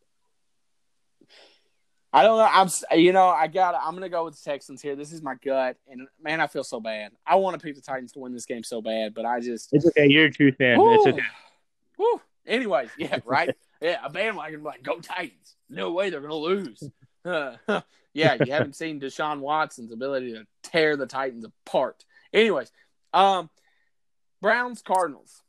I don't know. I'm you know, I got I'm going to go with the Texans here. This is my gut and man, I feel so bad. I want to pick the Titans to win this game so bad, but I just It's okay. You're a true fan. It's okay. Whew. Anyways, yeah, right. yeah, a bandwagon like go Titans. No way they're gonna lose. Uh, yeah, you haven't seen Deshaun Watson's ability to tear the Titans apart. Anyways, um, Browns Cardinals.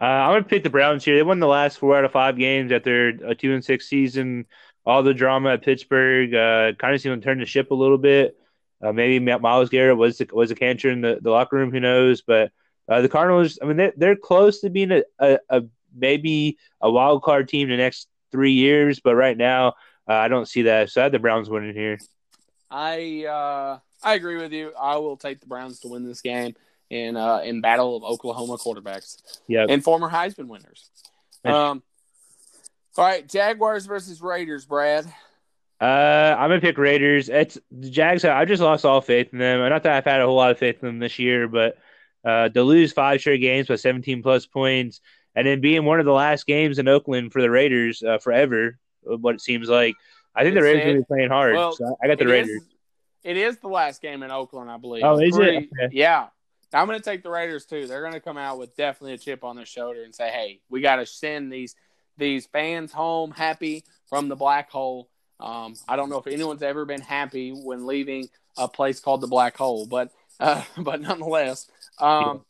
Uh, I'm gonna pick the Browns here. They won the last four out of five games after a two and six season. All the drama at Pittsburgh uh, kind of seemed to turn the ship a little bit. Uh, maybe Myles Garrett was the, was a cancer in the, the locker room. Who knows? But uh, the Cardinals, I mean, they're, they're close to being a, a, a maybe a wild card team the next three years. But right now, uh, I don't see that. So I have the Browns winning here. I uh, I agree with you. I will take the Browns to win this game in uh, in battle of Oklahoma quarterbacks Yeah. and former Heisman winners. Um, all right, Jaguars versus Raiders, Brad. Uh, I'm gonna pick Raiders. It's the Jags. I've just lost all faith in them. Not that I've had a whole lot of faith in them this year, but uh, to lose five straight games by 17 plus points, and then being one of the last games in Oakland for the Raiders uh, forever, what it seems like. I think the Raiders sad. gonna be playing hard. Well, so I got the Raiders. is- it is the last game in Oakland, I believe. Oh, is it? Okay. Yeah. I'm going to take the Raiders too. They're going to come out with definitely a chip on their shoulder and say, "Hey, we got to send these these fans home happy from the black hole." Um, I don't know if anyone's ever been happy when leaving a place called the black hole, but uh, but nonetheless, um,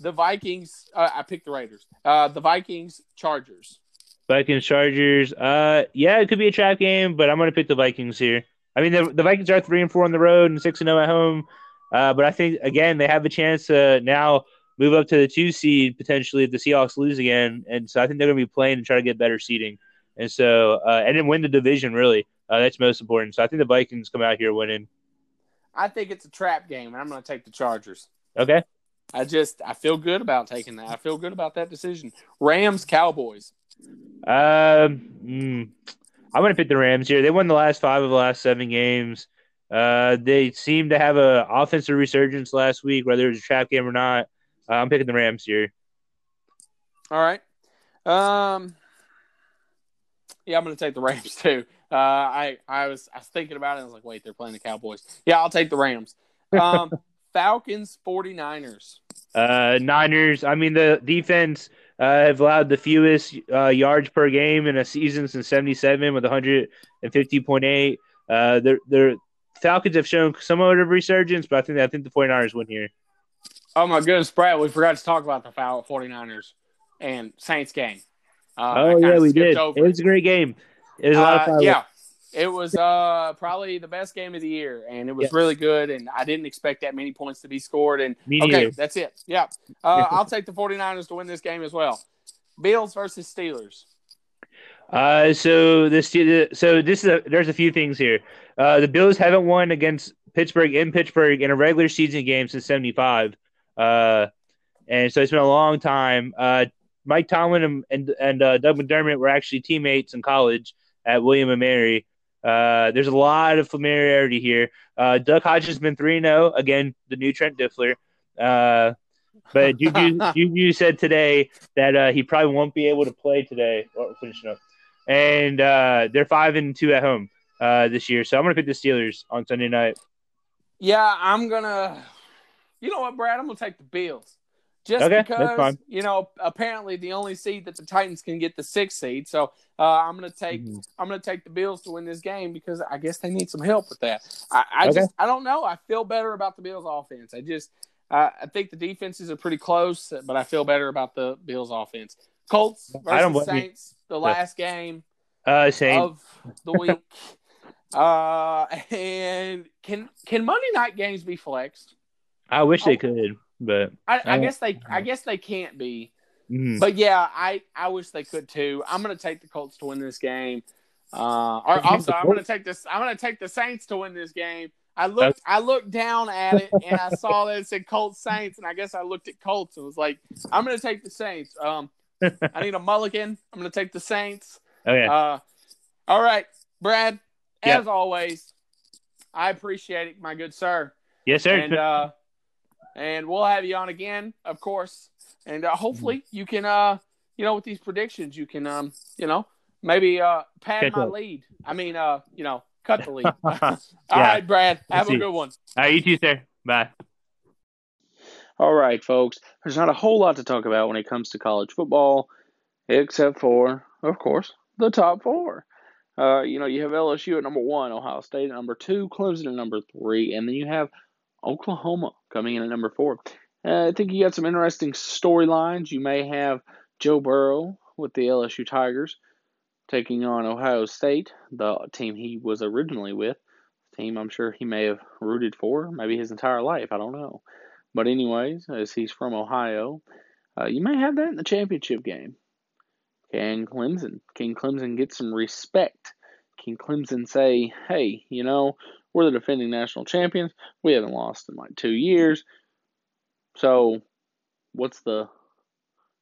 the Vikings. Uh, I picked the Raiders. Uh, the Vikings, Chargers. Vikings, Chargers. Uh, yeah, it could be a trap game, but I'm gonna pick the Vikings here. I mean, the, the Vikings are three and four on the road and six and zero at home. Uh, but I think again they have a chance to now move up to the two seed potentially if the Seahawks lose again, and so I think they're gonna be playing and try to get better seeding, and so uh, and then win the division really. Uh, that's most important. So I think the Vikings come out here winning. I think it's a trap game, and I'm going to take the Chargers. Okay. I just I feel good about taking that. I feel good about that decision. Rams Cowboys. Um, mm, I'm gonna pick the Rams here. They won the last five of the last seven games. Uh, they seem to have a offensive resurgence last week, whether it's a trap game or not. Uh, I'm picking the Rams here. All right. Um, yeah, I'm going to take the Rams too. Uh, I I was I was thinking about it. I was like, wait, they're playing the Cowboys. Yeah, I'll take the Rams. Um, Falcons, 49ers. Uh, Niners. I mean, the defense uh, have allowed the fewest uh, yards per game in a season since '77 with 150.8. Uh, they're, they're Falcons have shown somewhat of resurgence, but I think I think the 49ers win here. Oh my goodness, Brad, we forgot to talk about the foul 49ers and Saints game. Uh, oh yeah, we did. Over. It was a great game. It was a lot of uh, fun. Yeah, it was uh, probably the best game of the year, and it was yes. really good. And I didn't expect that many points to be scored. And okay, that's it. Yeah, uh, I'll take the 49ers to win this game as well. Bills versus Steelers. Uh, so this so this is a, there's a few things here. Uh, the Bills haven't won against Pittsburgh in Pittsburgh in a regular season game since '75. Uh, and so it's been a long time. Uh, Mike Tomlin and and, and uh, Doug McDermott were actually teammates in college at William and Mary. Uh, there's a lot of familiarity here. Uh, Duck Hodges has been 3 0. Again, the new Trent Dilfer. Uh, but Juju, Juju said today that uh, he probably won't be able to play today. Oh, finishing up. And uh, they're 5 and 2 at home uh, this year. So I'm going to pick the Steelers on Sunday night. Yeah, I'm going to. You know what, Brad? I'm going to take the Bills just okay, because you know apparently the only seed that the Titans can get the sixth seed. So uh, I'm gonna take mm-hmm. I'm gonna take the Bills to win this game because I guess they need some help with that. I, I okay. just I don't know. I feel better about the Bills offense. I just I, I think the defenses are pretty close, but I feel better about the Bills offense. Colts versus Saints, the last game uh, of the week. uh, and can can Monday night games be flexed? I wish oh, they could. But I, I, I guess they I guess they can't be. Mm-hmm. But yeah, I I wish they could too. I'm gonna take the Colts to win this game. Uh, or also I'm gonna take this. I'm gonna take the Saints to win this game. I looked I looked down at it and I saw that it said Colts Saints and I guess I looked at Colts and was like, I'm gonna take the Saints. Um, I need a mulligan. I'm gonna take the Saints. Okay. Uh, all right, Brad. Yep. As always, I appreciate it, my good sir. Yes, sir. And uh, and we'll have you on again, of course. And uh, hopefully mm-hmm. you can, uh, you know, with these predictions, you can, um, you know, maybe uh, pad my lead. I mean, uh, you know, cut the lead. All yeah. right, Brad. Have a good one. All right, you too, sir. Bye. All right, folks. There's not a whole lot to talk about when it comes to college football, except for, of course, the top four. Uh, you know, you have LSU at number one, Ohio State at number two, Clemson at number three, and then you have Oklahoma coming in at number four. Uh, I think you got some interesting storylines. You may have Joe Burrow with the LSU Tigers taking on Ohio State, the team he was originally with, team I'm sure he may have rooted for maybe his entire life. I don't know. But, anyways, as he's from Ohio, uh, you may have that in the championship game. Can Clemson, can Clemson get some respect? Can Clemson say, hey, you know, we're the defending national champions. We haven't lost in like two years. So, what's the.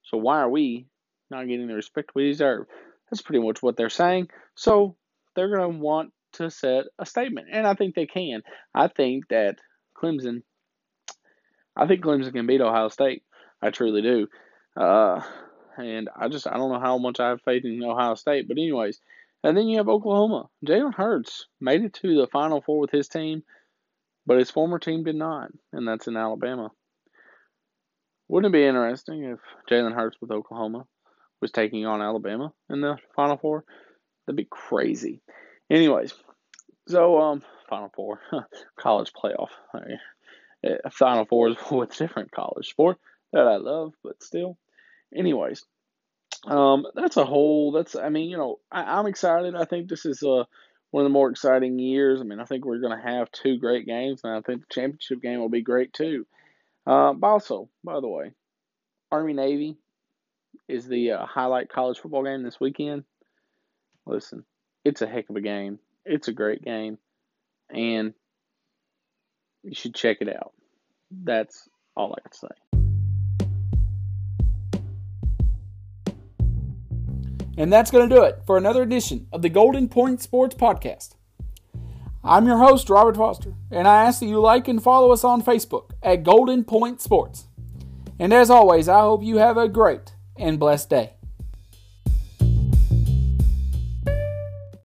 So, why are we not getting the respect we deserve? That's pretty much what they're saying. So, they're going to want to set a statement. And I think they can. I think that Clemson. I think Clemson can beat Ohio State. I truly do. Uh, and I just I don't know how much I have faith in Ohio State, but anyways, and then you have Oklahoma. Jalen Hurts made it to the Final Four with his team, but his former team did not, and that's in Alabama. Wouldn't it be interesting if Jalen Hurts with Oklahoma was taking on Alabama in the Final Four? That'd be crazy. Anyways, so um, Final Four, college playoff. Final Four is what's different college sport that I love, but still. Anyways, um, that's a whole. That's I mean, you know, I, am excited. I think this is uh, one of the more exciting years. I mean, I think we're going to have two great games, and I think the championship game will be great too. Uh, also, by the way, Army Navy is the uh, highlight college football game this weekend. Listen, it's a heck of a game. It's a great game, and you should check it out. That's all I can say. And that's going to do it for another edition of the Golden Point Sports Podcast. I'm your host, Robert Foster, and I ask that you like and follow us on Facebook at Golden Point Sports. And as always, I hope you have a great and blessed day.